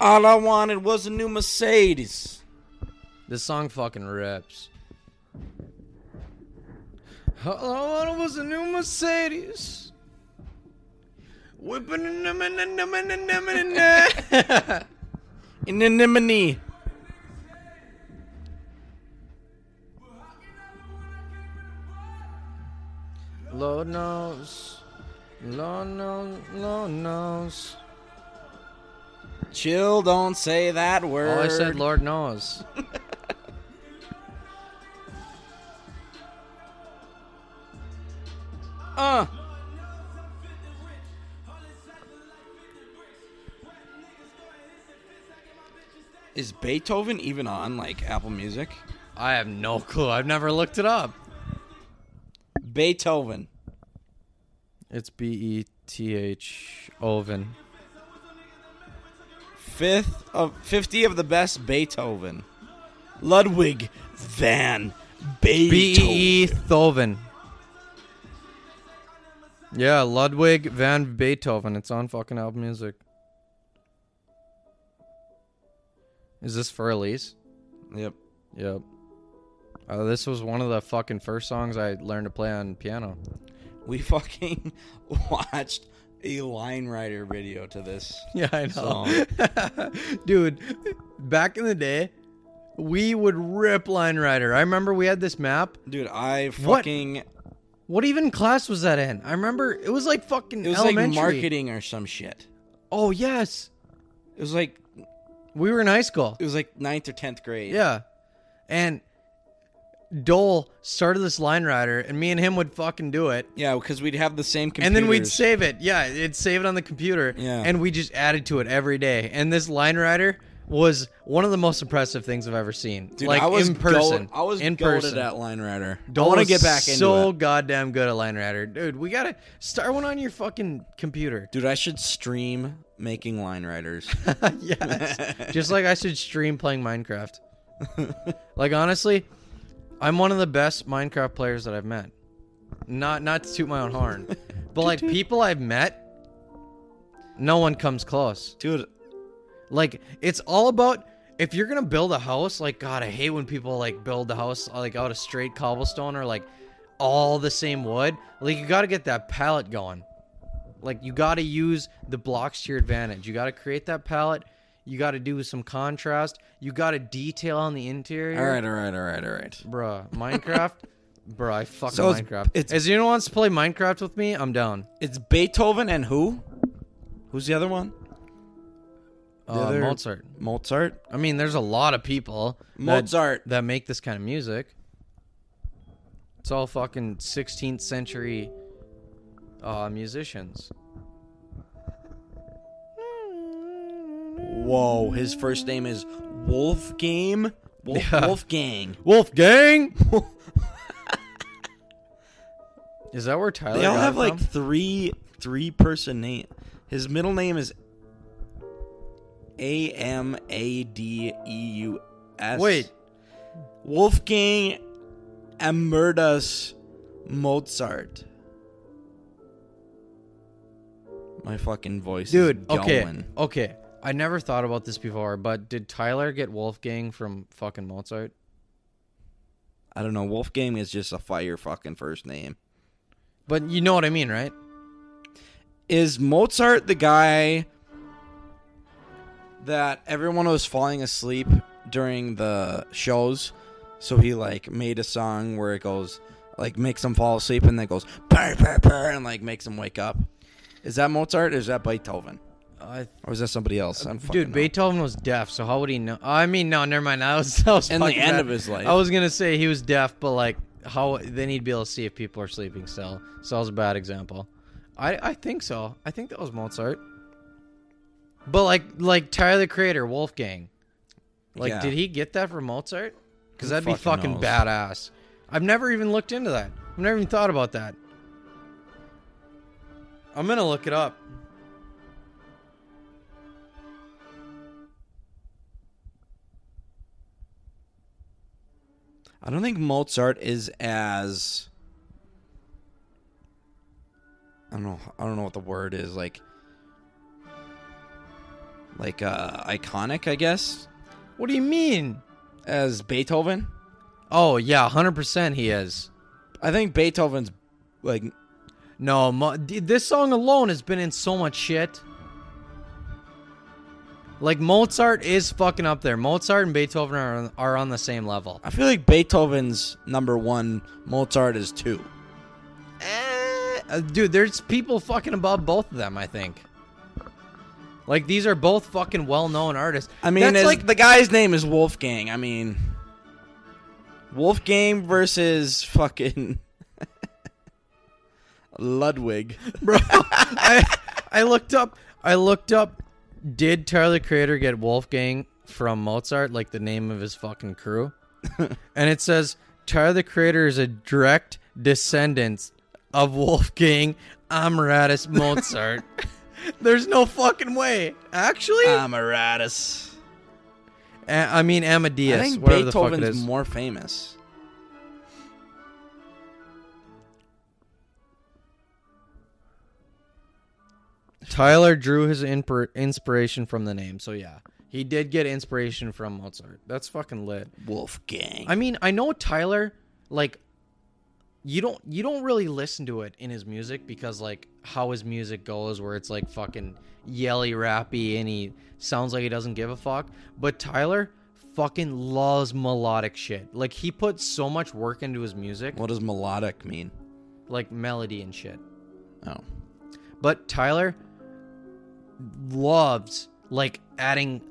All I wanted was a new Mercedes. This song fucking rips. All I wanted was a new Mercedes. Whipping in them. Lord knows. Lord knows. Lord knows. Chill, don't say that word. Oh, I said Lord knows. Uh. Is Beethoven even on like Apple Music? I have no clue. I've never looked it up. Beethoven. It's B E T H Oven. Fifth of fifty of the best Beethoven. Ludwig van Beethoven. E E Thoven. Yeah, Ludwig van Beethoven. It's on fucking Apple Music. Is this for release? Yep. Yep. Uh, this was one of the fucking first songs I learned to play on piano. We fucking watched a line rider video to this. Yeah, I know. Dude, back in the day, we would rip Line Rider. I remember we had this map. Dude, I What? fucking What even class was that in? I remember it was like fucking it was elementary. like marketing or some shit. Oh, yes. It was like We were in high school. it was like ninth or tenth grade. Yeah. And Dole started this line rider, and me and him would fucking do it. Yeah, because we'd have the same computers. And then we'd save it. Yeah, it'd save it on the computer. Yeah. And we just added to it every day. And this line rider was one of the most impressive things I've ever seen. Dude, like I was in person. Goat, I was in person. at line rider. Don't want to get back into so it. goddamn good at line rider, dude. We gotta start one on your fucking computer. Dude, I should stream making line riders. yes, just like I should stream playing Minecraft. like honestly, I'm one of the best Minecraft players that I've met. Not not to toot my own horn, but like people I've met, no one comes close. Dude, Like it's all about if you're gonna build a house. Like God, I hate when people like build the house like out of straight cobblestone or like all the same wood. Like you got to get that palette going. Like you got to use the blocks to your advantage. You got to create that palette. You got to do some contrast. You got to detail on the interior. all right, all right, all right, all right. bruh. Minecraft, bruh. I fucking So it's- Minecraft. it's- As anyone wants to play Minecraft with me, I'm down. It's Beethoven and who? Who's the other one? The Uh, other- Mozart. Mozart. I mean, there's a lot of people that- Mozart. that make this kind of music. It's all fucking 16th century uh, musicians. Whoa, his first name is Wolfgame. Wolf, Yeah. Wolfgang. Wolfgang. Is that where Tyler? They all have like from? three three person name. His middle name is A M A D E U S. Wait. Wolfgang Amadeus Mozart. My fucking voice, dude. Is Okay, okay. I never thought about this before, but did Tyler get Wolfgang from fucking Mozart? I don't know. Wolfgang is just a fire fucking first name. But you know what I mean, right? Is Mozart the guy that everyone was falling asleep during the shows? So he like made a song where it goes like makes them fall asleep and then goes purr, purr, purr, and like makes them wake up. Is that Mozart or is that Beethoven? I Or is that somebody else? I'm fucking Dude, know. Beethoven was deaf, so how would he know? I mean, no, never mind. I was, I was In the end bad. of his life. I was gonna say he was deaf, but like how then he'd be able to see if people are sleeping still. So that was a bad example. I I think so. I think that was Mozart. But like like Tyler the Creator, Wolfgang. Like, Yeah. did he get that from Mozart? Because that'd be fucking fucking knows? badass. I've never even looked into that. I've never even thought about that. I'm gonna look it up. I don't think Mozart is as I don't know. I don't know what the word is like. Like uh iconic, I guess, What do you mean? as Beethoven. Oh yeah, hundred percent he is. I think Beethoven's like No, Mo- this song alone has been in so much shit. Like Mozart is fucking up there. Mozart and Beethoven are on, are on the same level. I feel like Beethoven's number one, Mozart is two. Eh, dude, there's people fucking above both of them. I think. Like these are both fucking well-known artists. I mean, That's like the guy's name is Wolfgang. I mean, Wolfgang versus fucking Ludwig. bro. I I looked up. I looked up. Did Tyler the Creator get Wolfgang from Mozart, like the name of his fucking crew? and it says Tyler the Creator is a direct descendant of Wolfgang Amaratus Mozart. There's no fucking way. Actually, Amaratus. A- I mean Amadeus. I think whatever the fuck it Beethoven's is. more famous. Tyler drew his inpir- inspiration from the name, so yeah, he did get inspiration from Mozart. That's fucking lit. Wolfgang. I mean, I know Tyler like you don't you don't really listen to it in his music because like how his music goes where it's like fucking yelly rappy and he sounds like he doesn't give a fuck. But Tyler fucking loves melodic shit. Like he puts so much work into his music, what does melodic mean? like melody and shit. Oh. But Tyler loves like adding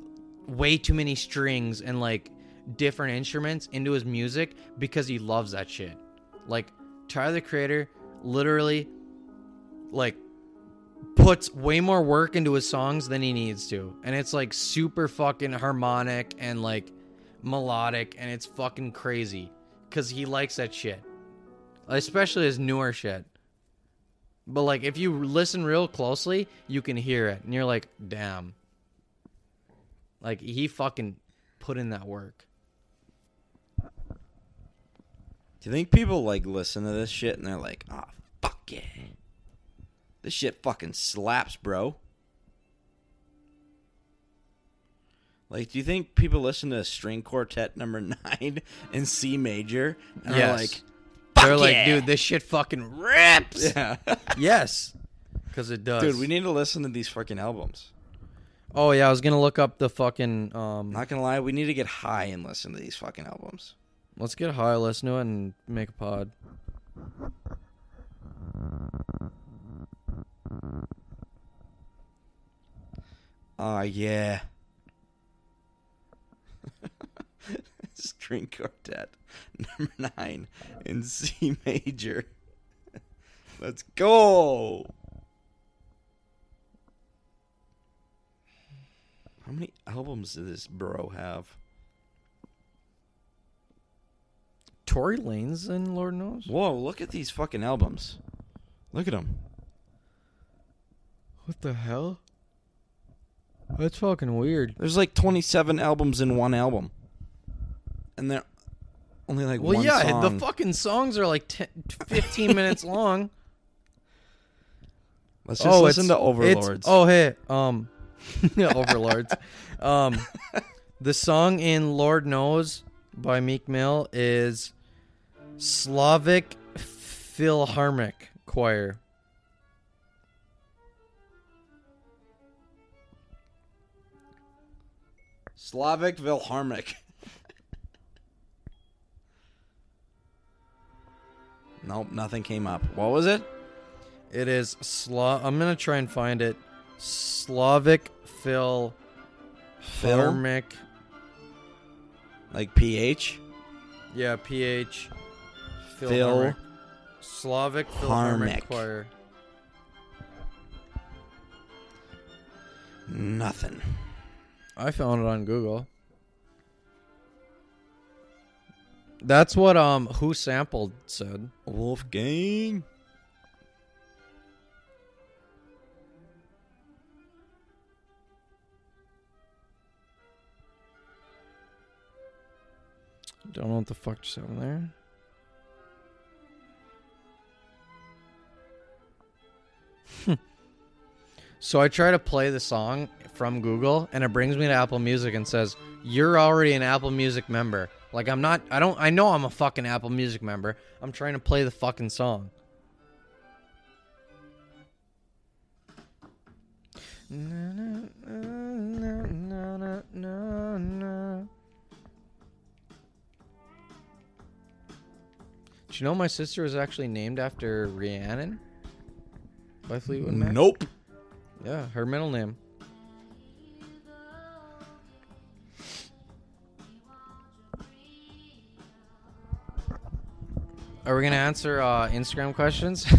way too many strings and like different instruments into his music because he loves that shit. Like Tyler the Creator literally like puts way more work into his songs than he needs to. And it's like super fucking harmonic and like melodic and it's fucking crazy cuz he likes that shit. Especially his newer shit. But like if you listen real closely, you can hear it and you're like, "Damn." Like he fucking put in that work. Do you think people like listen to this shit and they're like, "Ah, fuck yeah, this shit fucking slaps, bro"? Like, do you think people listen to String Quartet Number Nine in C major and Yes. are like, They're like, yeah. "Dude, this shit fucking rips." "Yeah, Yes. Cuz it does. dude, we need to listen to these fucking albums." Oh yeah, I was going to look up the fucking um Not gonna lie, we need to get high and listen to these fucking albums. let's get high, listen to it and make a pod. Oh yeah. String quartet number nine in C major. Let's go. How many albums does this bro have? Tory Lanez in Lord knows. Whoa, look at these fucking albums. Look at them. What the hell? That's fucking weird. There's like 27 albums in one album. And they're only like one. Well, one yeah, song. the fucking songs are like 10, 15 minutes long. Let's just listen it's- to it's- Overlords. oh, hey, um, Overlords. um, the song in Lord Knows by Meek Mill is Slavic Philharmonic Choir. Slavic Philharmonic. Nope, nothing came up. What was it? It is Sla. I'm gonna try and find it. Slavic Phil? Philharmonic. Like PH? Yeah, PH. Phil Slavic Philharmonic Choir. nothing. I found it on Google. That's what um WhoSampled said. Wolfgang. Don't know what the fuck just happened there. so I try to play the song from Google and it brings me to Apple Music and says, You're already an Apple Music member. Like I'm not I don't I know I'm a fucking Apple Music member. I'm trying to play the fucking song. Did you know my sister was actually named after Rhiannon by Fleetwood Mac? Nope. Yeah, her middle name. Are we gonna answer uh, Instagram questions?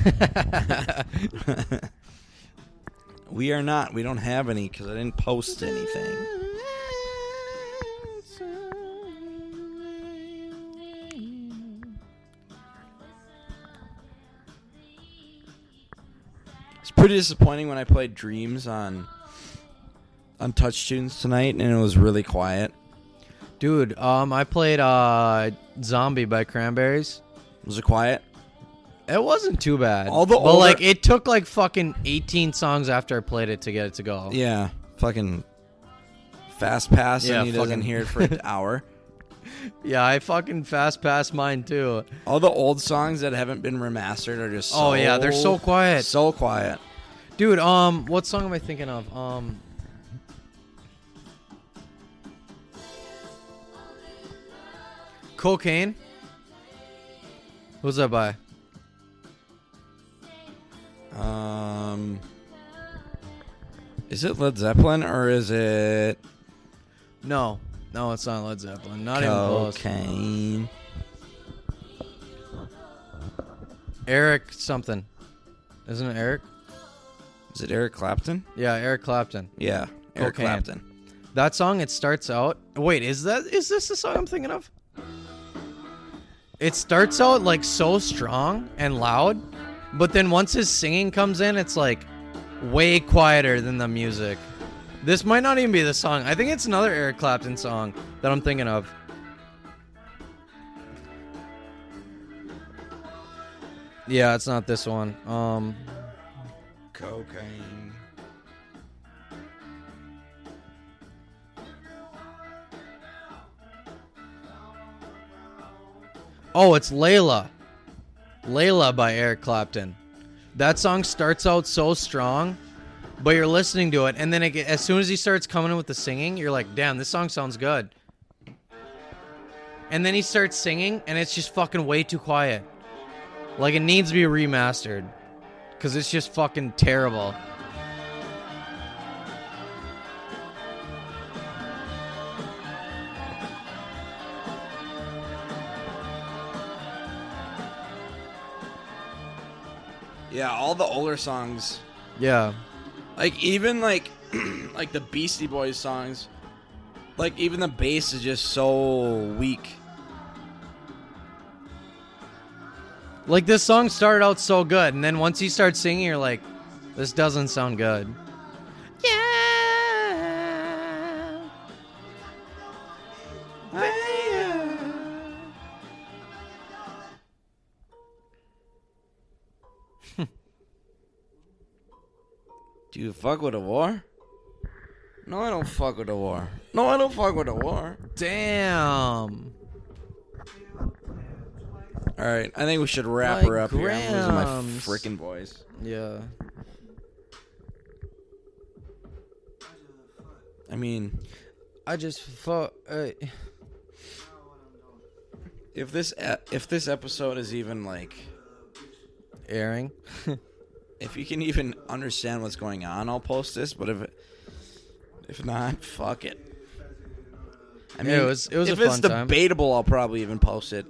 we are not. We don't have any because I didn't post anything. It's pretty disappointing when I played Dreams on on Touch Tunes tonight, and it was really quiet. Dude, um, I played uh, "Zombie" by Cranberries. Was it quiet? It wasn't too bad. All the but older- like, it took like fucking eighteen songs after I played it to get it to go. Yeah, fucking fast pass, Yeah, and he doesn't fucking- hear it for an hour. Yeah, I fucking fast passed mine too. All the old songs that haven't been remastered are just so Oh yeah, they're so quiet. so quiet. Dude, um, what song am I thinking of? Um, Cocaine. Who's that by? Um, is it Led Zeppelin or is it No, no, it's not Led Zeppelin. Not even close. cocaine? Eric something. Isn't it Eric? Is it Eric Clapton? Yeah, Eric Clapton. Yeah, Eric Cocaine. Clapton. That song. It starts out. Wait, is that is this the song I'm thinking of? It starts out like so strong and loud, but then once his singing comes in, it's like way quieter than the music. This might not even be the song. I think it's another Eric Clapton song that I'm thinking of. Yeah, it's not this one. Um, Cocaine. Oh, it's Layla. Layla by Eric Clapton. That song starts out so strong, but you're listening to it, and then it, as soon as he starts coming in with the singing, you're like, damn, this song sounds good. And then he starts singing, and it's just fucking way too quiet. Like, it needs to be remastered. Because it's just fucking terrible. Yeah, all the older songs, Yeah. like even like like the Beastie Boys songs, like even the bass is just so weak. Like, this song started out so good, and then once he starts singing, you're like, this doesn't sound good. Yeah. Do you fuck with a war? No, I don't fuck with a war. No, I don't fuck with a war. Damn. All right, I think we should wrap Like her up here. I'm losing my grams. freaking voice. Yeah. I mean, I just fuck. Uh, if this e- if this episode is even like airing. if you can even understand what's going on, I'll post this. But if it, if not, fuck it. I Yeah, it was- it was a if it's fun time. debatable, I'll probably even post it.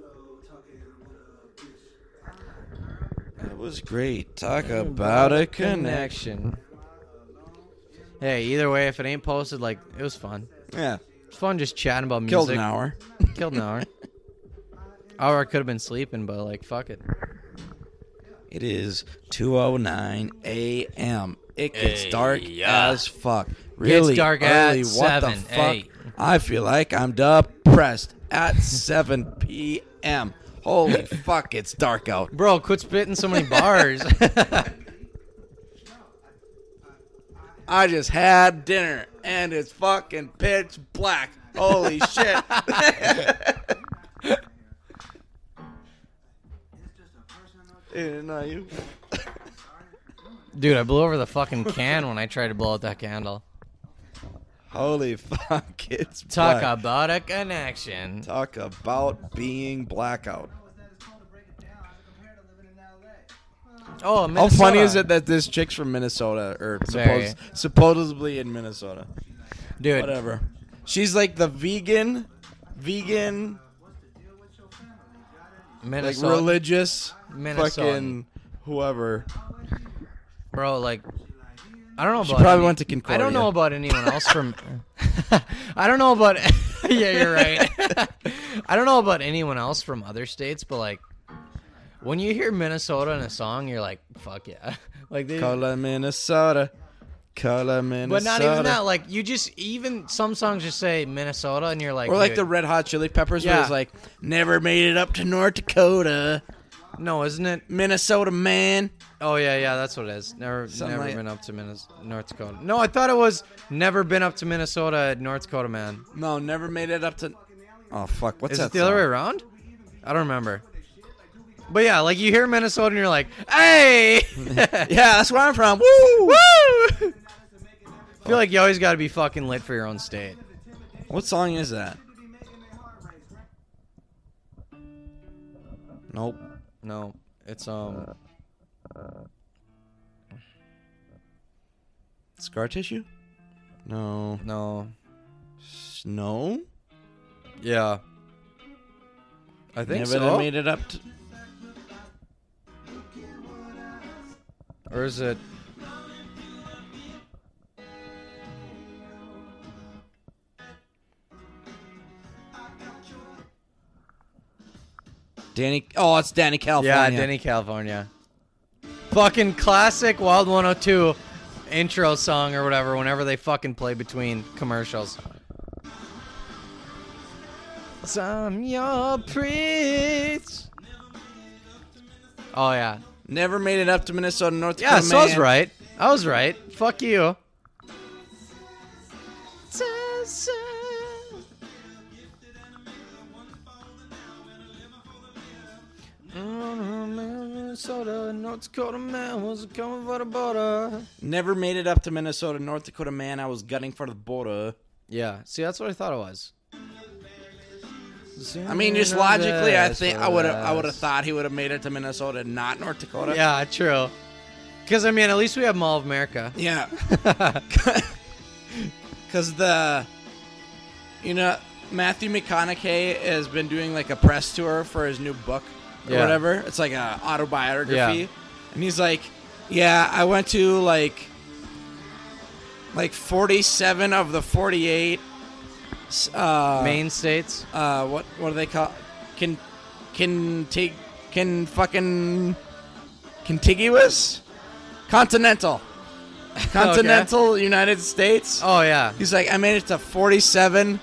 was great. Talk about a connection. Hey, either way, if it ain't posted, like it was fun. Yeah, It's fun just chatting about music. killed an hour. Killed an hour. hour I could have been sleeping, but like fuck it. It is 2:09 a.m. It gets dark yeah. as fuck. Really dark at early. What 7, the fuck? I feel like I'm depressed at 7 p.m. Holy fuck! It's dark out. Bro, quit spitting so many bars. I just had dinner and it's fucking pitch black. Holy shit! Not you. Dude, I blew over the fucking can when I tried to blow out that candle. Holy fuck! It's Talk black. about a connection. Talk about being blackout. Oh, How funny is it that this chick's from Minnesota or Very. suppose, supposedly in Minnesota? dude? Whatever. She's like the vegan, vegan, like religious, Minnesota, fucking whoever. bro. Like, I don't know about. She probably any- went to I don't know about anyone else from. I don't know about. yeah, you're right. I don't know about anyone else from other states, but like, when you hear Minnesota in a song, you're like, "Fuck yeah!" Like, they, Color Minnesota, color Minnesota. but not even that. Like, you just even some songs just say Minnesota, and you're like, Or like dude, the Red Hot Chili Peppers, where it's like, never made it up to North Dakota, no, isn't it? Minnesota man. Oh yeah, yeah, that's what it is. Never, Something never like- been up to Minnes- North Dakota. No, I thought it was never been up to Minnesota, at North Dakota man. No, never made it up to. Oh fuck! What's Is that? it the other way around? I don't remember. But yeah, like you hear Minnesota and you're like, hey, Yeah, that's where I'm from. Woo! woo! I feel like you always got to be fucking lit for your own state. What song is that? Nope. No, it's um, Scar tissue? No. no, Snow? yeah, I think Never so. made it up to. Or is it? Dani. Oh, it's Danny California. Yeah, Dani, California. Fucking classic Wild 102 intro song or whatever. Whenever they fucking play between commercials. Some your preach. Oh yeah, Never made it up to Minnesota, North yeah. Dakota. So I was right. I was right. Fuck you. Minnesota, North Dakota man was coming for the border. Never made it up to Minnesota, North Dakota. Man, I was gunning for the border. Yeah, see, that's what I thought it was. I mean, just logically, I think I would have. I would have thought he would have made it to Minnesota, not North Dakota. Yeah, true. Because I mean, at least we have Mall of America. Yeah. Because the, you know, Matthew McConaughey has been doing like a press tour for his new book or Yeah. whatever. It's like a autobiography, Yeah. and he's like, "Yeah, I went to like, like forty-seven of the forty-eight, uh, Main states. uh, what what do they call, can, can take, can fucking, contiguous, continental." Continental United States. Oh yeah, He's like, I made it to 47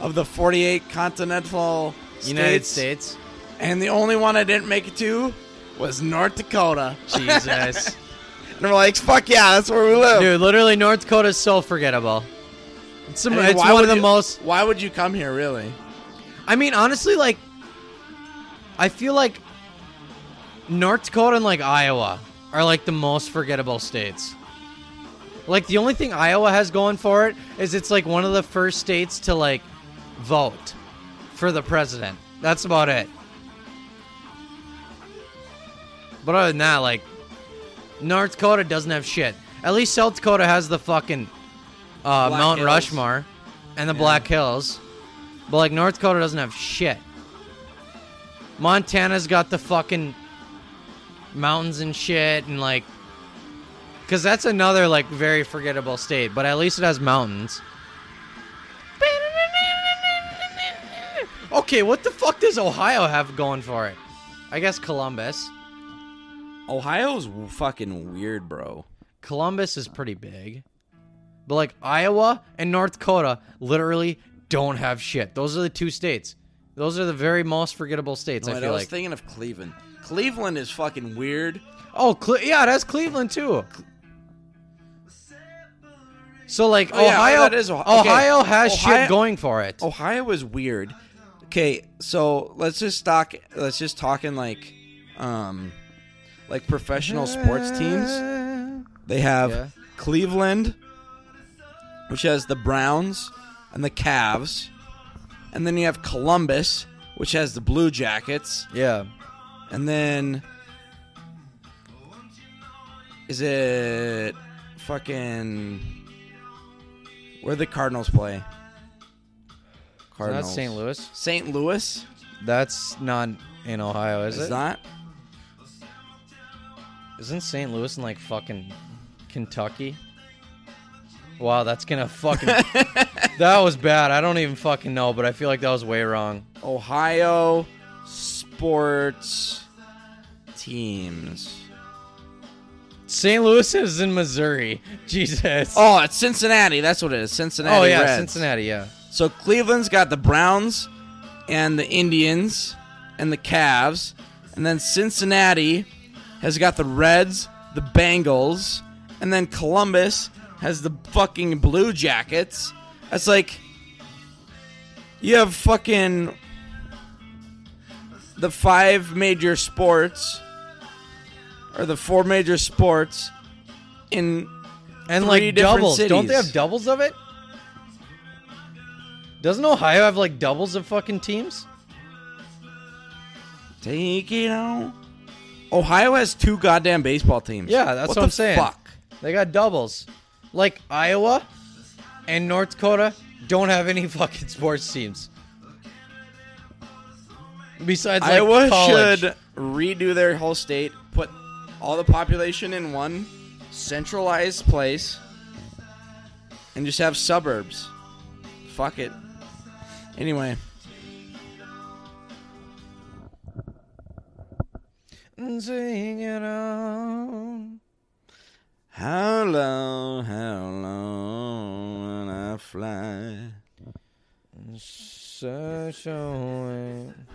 of the 48 continental United states, States. And the only one I didn't make it to was North Dakota. Jesus, And we're like, fuck yeah, that's where we live. dude, literally North Dakota is so forgettable. It's, some, I mean, it's why one would of the you- most. Why would you come here, really? I mean, honestly, like, I feel like North Dakota and like Iowa are like the most forgettable states. Like the only thing Iowa has going for it is it's like one of the first states to like vote for the president. That's about it. But other than that, like North Dakota doesn't have shit. At least South Dakota has the fucking uh, Mount Hills. Rushmore and the Black Hills. But like North Dakota doesn't have shit. Montana's got the fucking mountains and shit, and like, because that's another like very forgettable state. But at least it has mountains. Okay, what the fuck does Ohio have going for it? I guess Columbus. Ohio's fucking weird, bro. Columbus is pretty big. But like Iowa and North Dakota literally don't have shit. Those are the two states. Those are the very most forgettable states, I Wait, feel was like. thinking of Cleveland. Cleveland is fucking weird. oh, Cle- yeah, that's Cleveland too. So like Oh, yeah, Ohio that is Ohio. Okay. Ohio has Ohio- shit going for it. Ohio is weird. Okay, so let's just talk. Let's just talk in like, um, like professional sports teams. They have Yeah. Cleveland, which has the Browns and the Cavs, and then you have Columbus, which has the Blue Jackets, Yeah. and then is it fucking where the Cardinals play? Cardinals. That's St. Louis. St. Louis That's not in Ohio, is is it? that? Isn't St. Louis in like fucking Kentucky? Wow, that's gonna fucking. that was bad. I don't even fucking know, but I feel like that was way wrong. Ohio sports teams. St. Louis is in Missouri. Jesus. Oh, it's Cincinnati. That's what it is. Cincinnati. Oh, yeah, Reds. Cincinnati. Yeah. So Cleveland's got the Browns and the Indians and the Cavs, and then Cincinnati has got the Reds, the Bengals, and then Columbus has the fucking Blue Jackets. That's like you have fucking the five major sports or the four major sports in And like doubles. Don't they have doubles of it? Doesn't Ohio have like doubles of fucking teams? Take it on. Ohio has two goddamn baseball teams. Yeah, that's what, the I'm saying. Fuck. They got doubles. Like Iowa and North Dakota don't have any fucking sports teams. Besides like Iowa college. should redo their whole state, put all the population in one centralized place, and just have suburbs. Fuck it. Anyway, Sing it on. how long, how long will I fly? Such a way.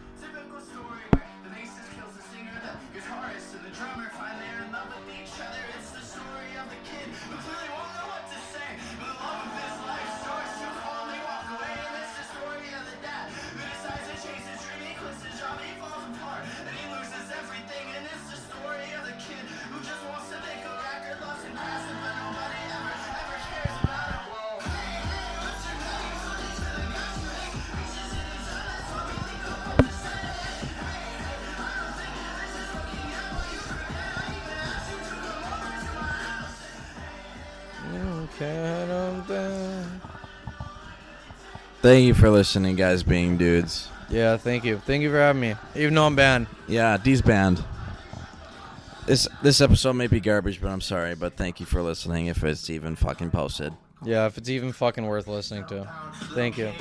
Thank you for listening, guys. Being dudes. Yeah, thank you. Thank you for having me. Even though I'm banned. Yeah, D's banned. This this episode may be garbage, but I'm sorry. But thank you for listening. If it's even fucking posted. Yeah, if it's even fucking worth listening to. Thank you.